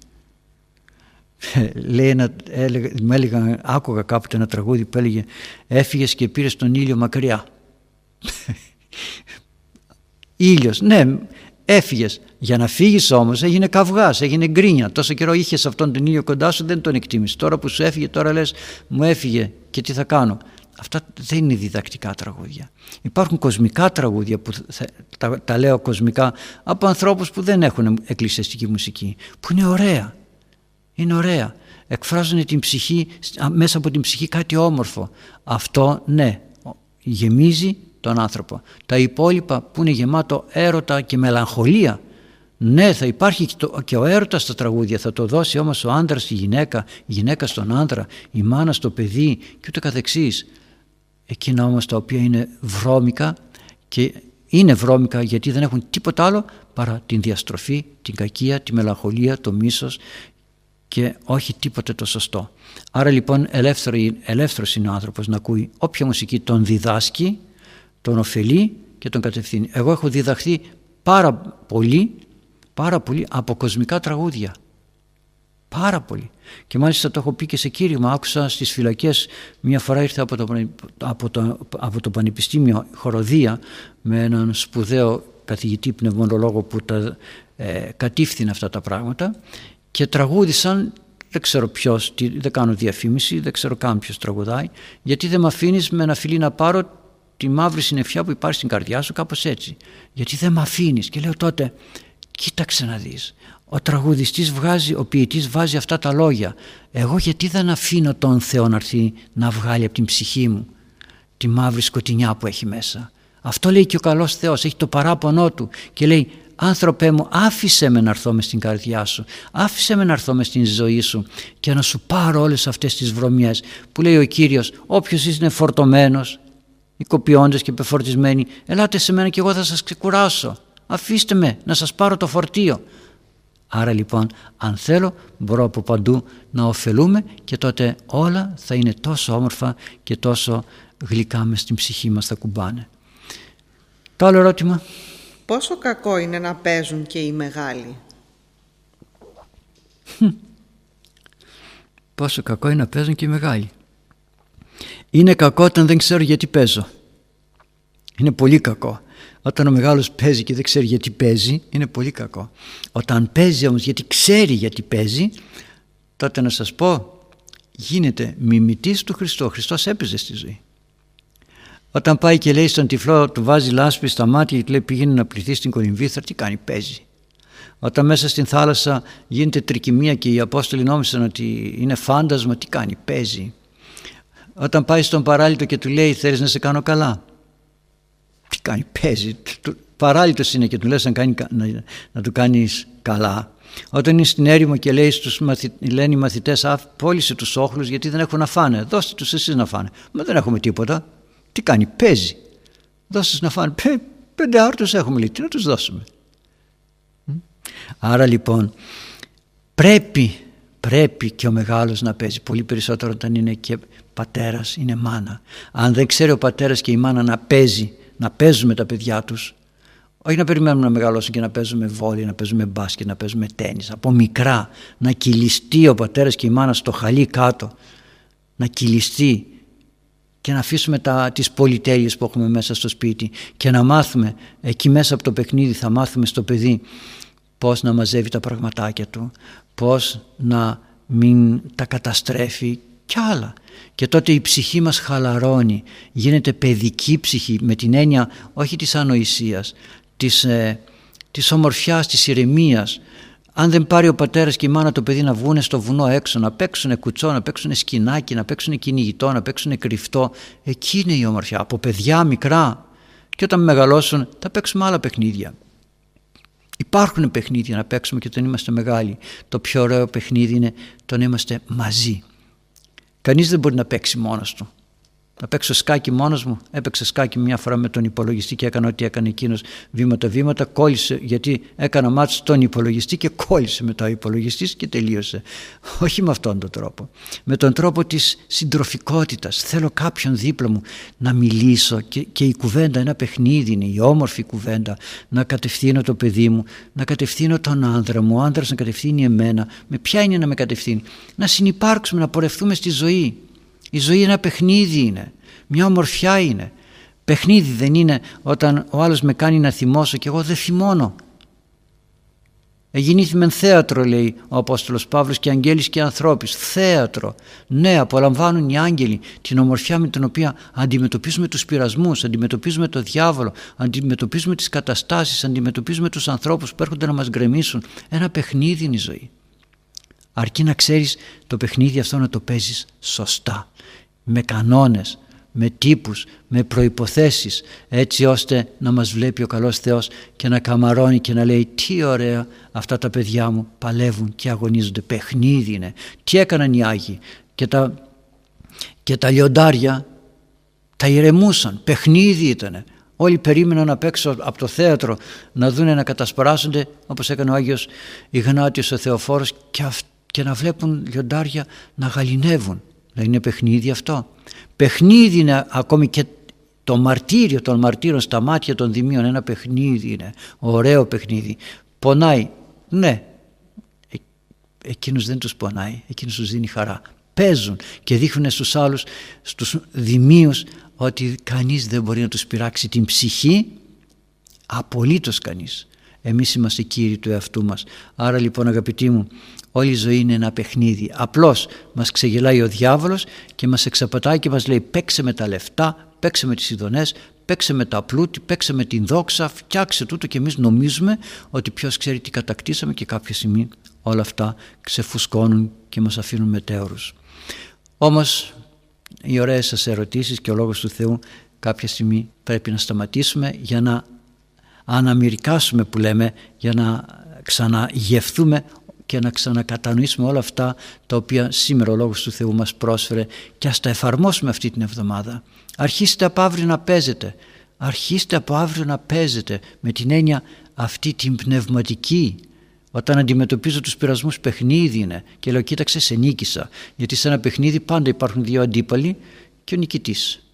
(laughs) Λέει ένα, έλεγα, μου έλεγα, άκουγα κάποτε ένα τραγούδι που έλεγε «Έφυγες και πήρες τον ήλιο μακριά». (laughs) Ήλιος, ναι, Έφυγες. Για να φύγεις όμως έγινε καυγάς, έγινε γκρίνια. Τόσο καιρό είχες αυτόν τον ήλιο κοντά σου, δεν τον εκτίμησες. Τώρα που σου έφυγε, τώρα λες, μου έφυγε και τι θα κάνω. Αυτά δεν είναι διδακτικά τραγούδια. Υπάρχουν κοσμικά τραγούδια που τα, τα λέω κοσμικά από ανθρώπους που δεν έχουν εκκλησιαστική μουσική που είναι ωραία. Είναι ωραία. Εκφράζουν την ψυχή, μέσα από την ψυχή κάτι όμορφο. Αυτό ναι, γεμίζει τον άνθρωπο. Τα υπόλοιπα που είναι γεμάτο έρωτα και μελαγχολία ναι θα υπάρχει και ο έρωτας στα τραγούδια θα το δώσει όμως ο άντρας στη γυναίκα η γυναίκα στον άντρα η μάνα στο παιδί και ούτε καθεξής εκείνα όμως τα οποία είναι βρώμικα και είναι βρώμικα γιατί δεν έχουν τίποτα άλλο παρά την διαστροφή, την κακία, τη μελαγχολία, το μίσος και όχι τίποτε το σωστό. Άρα λοιπόν ελεύθερο, ελεύθερος είναι ο άνθρωπος να ακούει όποια μουσική τον διδάσκει τον ωφελεί και τον κατευθύνει. Εγώ έχω διδαχθεί πάρα πολύ, πάρα πολύ από κοσμικά τραγούδια. Πάρα πολύ. Και μάλιστα το έχω πει και σε κήρυγμα. Άκουσα στις φυλακές, μια φορά ήρθε από το, από το, από το Πανεπιστήμιο Χοροδία με έναν σπουδαίο καθηγητή πνευμονολόγο που τα ε, κατήφθηνε αυτά τα πράγματα και τραγούδισαν δεν ξέρω ποιος, δεν κάνω διαφήμιση, δεν ξέρω καν ποιος τραγουδάει, γιατί δεν με αφήνεις με ένα φιλί να πάρω τη μαύρη συννεφιά που υπάρχει στην καρδιά σου κάπως έτσι. Γιατί δεν με αφήνεις. Και λέω τότε, κοίταξε να δεις. Ο τραγουδιστής βγάζει, ο ποιητής βάζει αυτά τα λόγια. Εγώ γιατί δεν αφήνω τον Θεό να έρθει να βγάλει από την ψυχή μου τη μαύρη σκοτεινιά που έχει μέσα. Αυτό λέει και ο καλός Θεός, έχει το παράπονό του και λέει άνθρωπέ μου άφησε με να έρθω μες στην καρδιά σου, άφησε με να έρθω μες στην ζωή σου και να σου πάρω όλες αυτές τις βρωμιές που λέει ο Κύριος όποιος είναι φορτωμένος οικοποιώντες και πεφορτισμένοι ελάτε σε μένα και εγώ θα σας ξεκουράσω. Αφήστε με να σας πάρω το φορτίο άρα λοιπόν αν θέλω μπορώ από παντού να ωφελούμε και τότε όλα θα είναι τόσο όμορφα και τόσο γλυκά μες στην ψυχή μας θα κουμπάνε. Το άλλο ερώτημα. Πόσο κακό είναι να παίζουν και οι μεγάλοι; Πόσο κακό είναι να παίζουν και οι μεγάλοι είναι κακό όταν δεν ξέρω γιατί παίζω. Είναι πολύ κακό. Όταν ο μεγάλος παίζει και δεν ξέρει γιατί παίζει, είναι πολύ κακό. Όταν παίζει όμως γιατί ξέρει γιατί παίζει, τότε να σας πω, γίνεται μιμητής του Χριστού. Ο Χριστός έπαιζε στη ζωή. Όταν πάει και λέει στον τυφλό, του βάζει λάσπη στα μάτια και του λέει πήγαινε να πληθείς στην κολυμβήθρα, τι κάνει, παίζει. Όταν μέσα στην θάλασσα γίνεται τρικυμία και οι Απόστολοι νόμισαν ότι είναι φάντασμα, τι κάνει, παίζει. Όταν πάει στον παράλυτο και του λέει θέλεις να σε κάνω καλά; Τι κάνει, παίζει. Παράλυτος είναι και του λες να, κάνει, να, να του κάνεις καλά. Όταν είναι στην έρημο και λέει στους μαθη, λένε οι μαθητές πώλησε τους όχλους γιατί δεν έχουν να φάνε. Δώστε τους εσείς να φάνε. Μα δεν έχουμε τίποτα. Τι κάνει, παίζει. Δώστε να φάνε. Πέ, πέντε άρτους έχουμε λέει. Τι να τους δώσουμε; Άρα λοιπόν πρέπει πρέπει και ο μεγάλος να παίζει πολύ περισσότερο όταν είναι και πατέρας, είναι μάνα. Αν δεν ξέρει ο πατέρας και η μάνα να παίζει, να παίζουν με τα παιδιά τους, όχι να περιμένουμε να μεγαλώσουν και να παίζουμε βόλιο, να παίζουμε μπάσκετ, να παίζουμε τέννις. Από μικρά να κυλιστεί ο πατέρας και η μάνα στο χαλί κάτω, να κυλιστεί και να αφήσουμε τα, τις πολυτέλειες που έχουμε μέσα στο σπίτι και να μάθουμε, εκεί μέσα από το παιχνίδι θα μάθουμε στο παιδί πώς να μαζεύει τα πραγματάκια του, πώς να μην τα καταστρέφει κι άλλα. Και τότε η ψυχή μας χαλαρώνει, γίνεται παιδική ψυχή με την έννοια όχι της ανοησίας, της, ε, της ομορφιάς, της ηρεμίας. αν δεν πάρει ο πατέρας και η μάνα το παιδί να βγουν στο βουνό έξω, να παίξουν κουτσό, να παίξουν σκηνάκι, να παίξουν κυνηγητό, να παίξουν κρυφτό, εκεί είναι η ομορφιά. Από παιδιά μικρά και όταν μεγαλώσουν θα παίξουμε άλλα παιχνίδια. Υπάρχουν παιχνίδια να παίξουμε και όταν είμαστε μεγάλοι. Το πιο ωραίο παιχνίδι είναι το να είμαστε μαζί. Κανείς δεν μπορεί να παίξει μόνος του. Να παίξω σκάκι μόνος μου. Έπαιξε σκάκι μια φορά με τον υπολογιστή και έκανα ό,τι έκανε εκείνος βήματα-βήματα. Κόλλησε γιατί έκανα μάτσο στον υπολογιστή και κόλλησε μετά ο υπολογιστή και τελείωσε. Όχι με αυτόν τον τρόπο. Με τον τρόπο της συντροφικότητας. Θέλω κάποιον δίπλα μου να μιλήσω και, και η κουβέντα, ένα παιχνίδι είναι, η όμορφη κουβέντα. Να κατευθύνω το παιδί μου, να κατευθύνω τον άνδρα μου, ο άνδρας να κατευθύνει εμένα. Με ποια είναι να με κατευθύνει; Να συνεπάρξουμε, να πορευτούμε στη ζωή. Η ζωή ένα παιχνίδι είναι, μια ομορφιά είναι. Παιχνίδι δεν είναι όταν ο άλλος με κάνει να θυμώσω και εγώ δεν θυμώνω. Εγινήθη θέατρο λέει ο Απόστολος Παύλος και αγγέλης και ανθρώπης. Θέατρο. Ναι, απολαμβάνουν οι άγγελοι την ομορφιά με την οποία αντιμετωπίζουμε τους πειρασμούς, αντιμετωπίζουμε το διάβολο, αντιμετωπίζουμε τις καταστάσεις, αντιμετωπίζουμε τους ανθρώπους που έρχονται να μας γκρεμίσουν. Ένα παιχνίδι είναι η ζωή. Αρκεί να ξέρεις το παιχνίδι αυτό να το παίζεις σωστά. Με κανόνες, με τύπους, με προϋποθέσεις έτσι ώστε να μας βλέπει ο καλός Θεός και να καμαρώνει και να λέει τι ωραία αυτά τα παιδιά μου παλεύουν και αγωνίζονται. Παιχνίδι είναι. Τι έκαναν οι Άγιοι και τα, και τα λιοντάρια τα ηρεμούσαν. Παιχνίδι ήτανε. Όλοι περίμεναν απ' έξω από το θέατρο να δούνε να κατασπράσονται όπως έκανε ο Άγιος Ιγνάτιος ο Θεοφόρος και, και να βλέπουν λιοντάρια να γαλινεύουν. Να είναι παιχνίδι αυτό. Παιχνίδι είναι ακόμη και το μαρτύριο των μαρτύρων στα μάτια των δημίων. Ένα παιχνίδι είναι. Ωραίο παιχνίδι. Πονάει. Ναι. Ε, εκείνους δεν τους πονάει. Εκείνους τους δίνει χαρά. Παίζουν και δείχνουν στους άλλους, στους δημίους ότι κανείς δεν μπορεί να τους πειράξει την ψυχή. Απολύτως κανείς. Εμείς είμαστε κύριοι του εαυτού μας. Άρα λοιπόν αγαπητοί μου Όλη η ζωή είναι ένα παιχνίδι. Απλώς μας ξεγελάει ο διάβολος και μας εξαπατάει και μας λέει παίξε με τα λεφτά, παίξε με τις ειδονές, παίξε με τα πλούτη, παίξε με την δόξα, φτιάξε τούτο και εμείς νομίζουμε ότι ποιος ξέρει τι κατακτήσαμε και κάποια στιγμή όλα αυτά ξεφουσκώνουν και μας αφήνουν μετέωρους. Όμως οι ωραίες σας ερωτήσεις και ο Λόγος του Θεού κάποια στιγμή πρέπει να σταματήσουμε για να αναμυρικάσουμε που λέμε, για να ξαναγευθούμε και να ξανακατανοήσουμε όλα αυτά τα οποία σήμερα ο Λόγος του Θεού μας πρόσφερε και ας τα εφαρμόσουμε αυτή την εβδομάδα. Αρχίστε από αύριο να παίζετε. Αρχίστε από αύριο να παίζετε με την έννοια αυτή την πνευματική όταν αντιμετωπίζω τους πειρασμούς παιχνίδι είναι και λέω κοίταξε σε νίκησα γιατί σε ένα παιχνίδι πάντα υπάρχουν δύο αντίπαλοι και ο νικητής.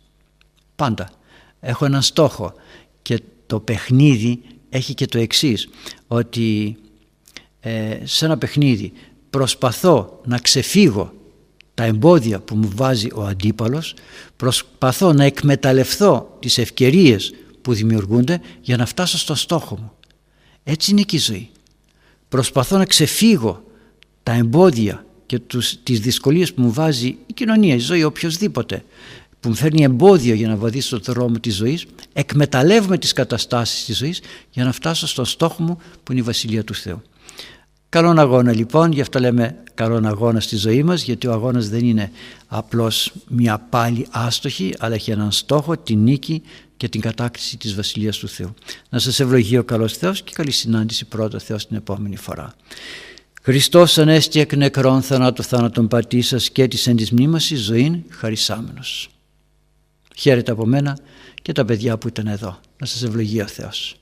Πάντα. Έχω έναν στόχο και το παιχνίδι έχει και το εξής ότι ε, σε ένα παιχνίδι προσπαθώ να ξεφύγω τα εμπόδια που μου βάζει ο αντίπαλος προσπαθώ να εκμεταλλευθώ τις ευκαιρίες που δημιουργούνται για να φτάσω στο στόχο μου. Έτσι είναι και η ζωή. Προσπαθώ να ξεφύγω τα εμπόδια και τους, τις δυσκολίες που μου βάζει η κοινωνία, η ζωή, οποιοδήποτε που μου φέρνει εμπόδιο για να βαδίσω το δρόμο της ζωής εκμεταλλεύομαι τις καταστάσεις της ζωής για να φτάσω στο στόχο μου που είναι η Βασιλεία του Θεού Καλόν αγώνα λοιπόν, γι' αυτό λέμε καλόν αγώνα στη ζωή μας γιατί ο αγώνας δεν είναι απλώς μια πάλι άστοχη αλλά έχει έναν στόχο, την νίκη και την κατάκτηση της Βασιλείας του Θεού. Να σας ευλογεί ο καλός Θεός και καλή συνάντηση πρώτα Θεός την επόμενη φορά. Χριστός ανέστη εκ νεκρών θανάτου θάνατον πατήσας και της εν της μνήμασης ζωήν χαρισάμενος. Χαίρετε από μένα και τα παιδιά που ήταν εδώ. Να σας ευλογεί ο Θεός.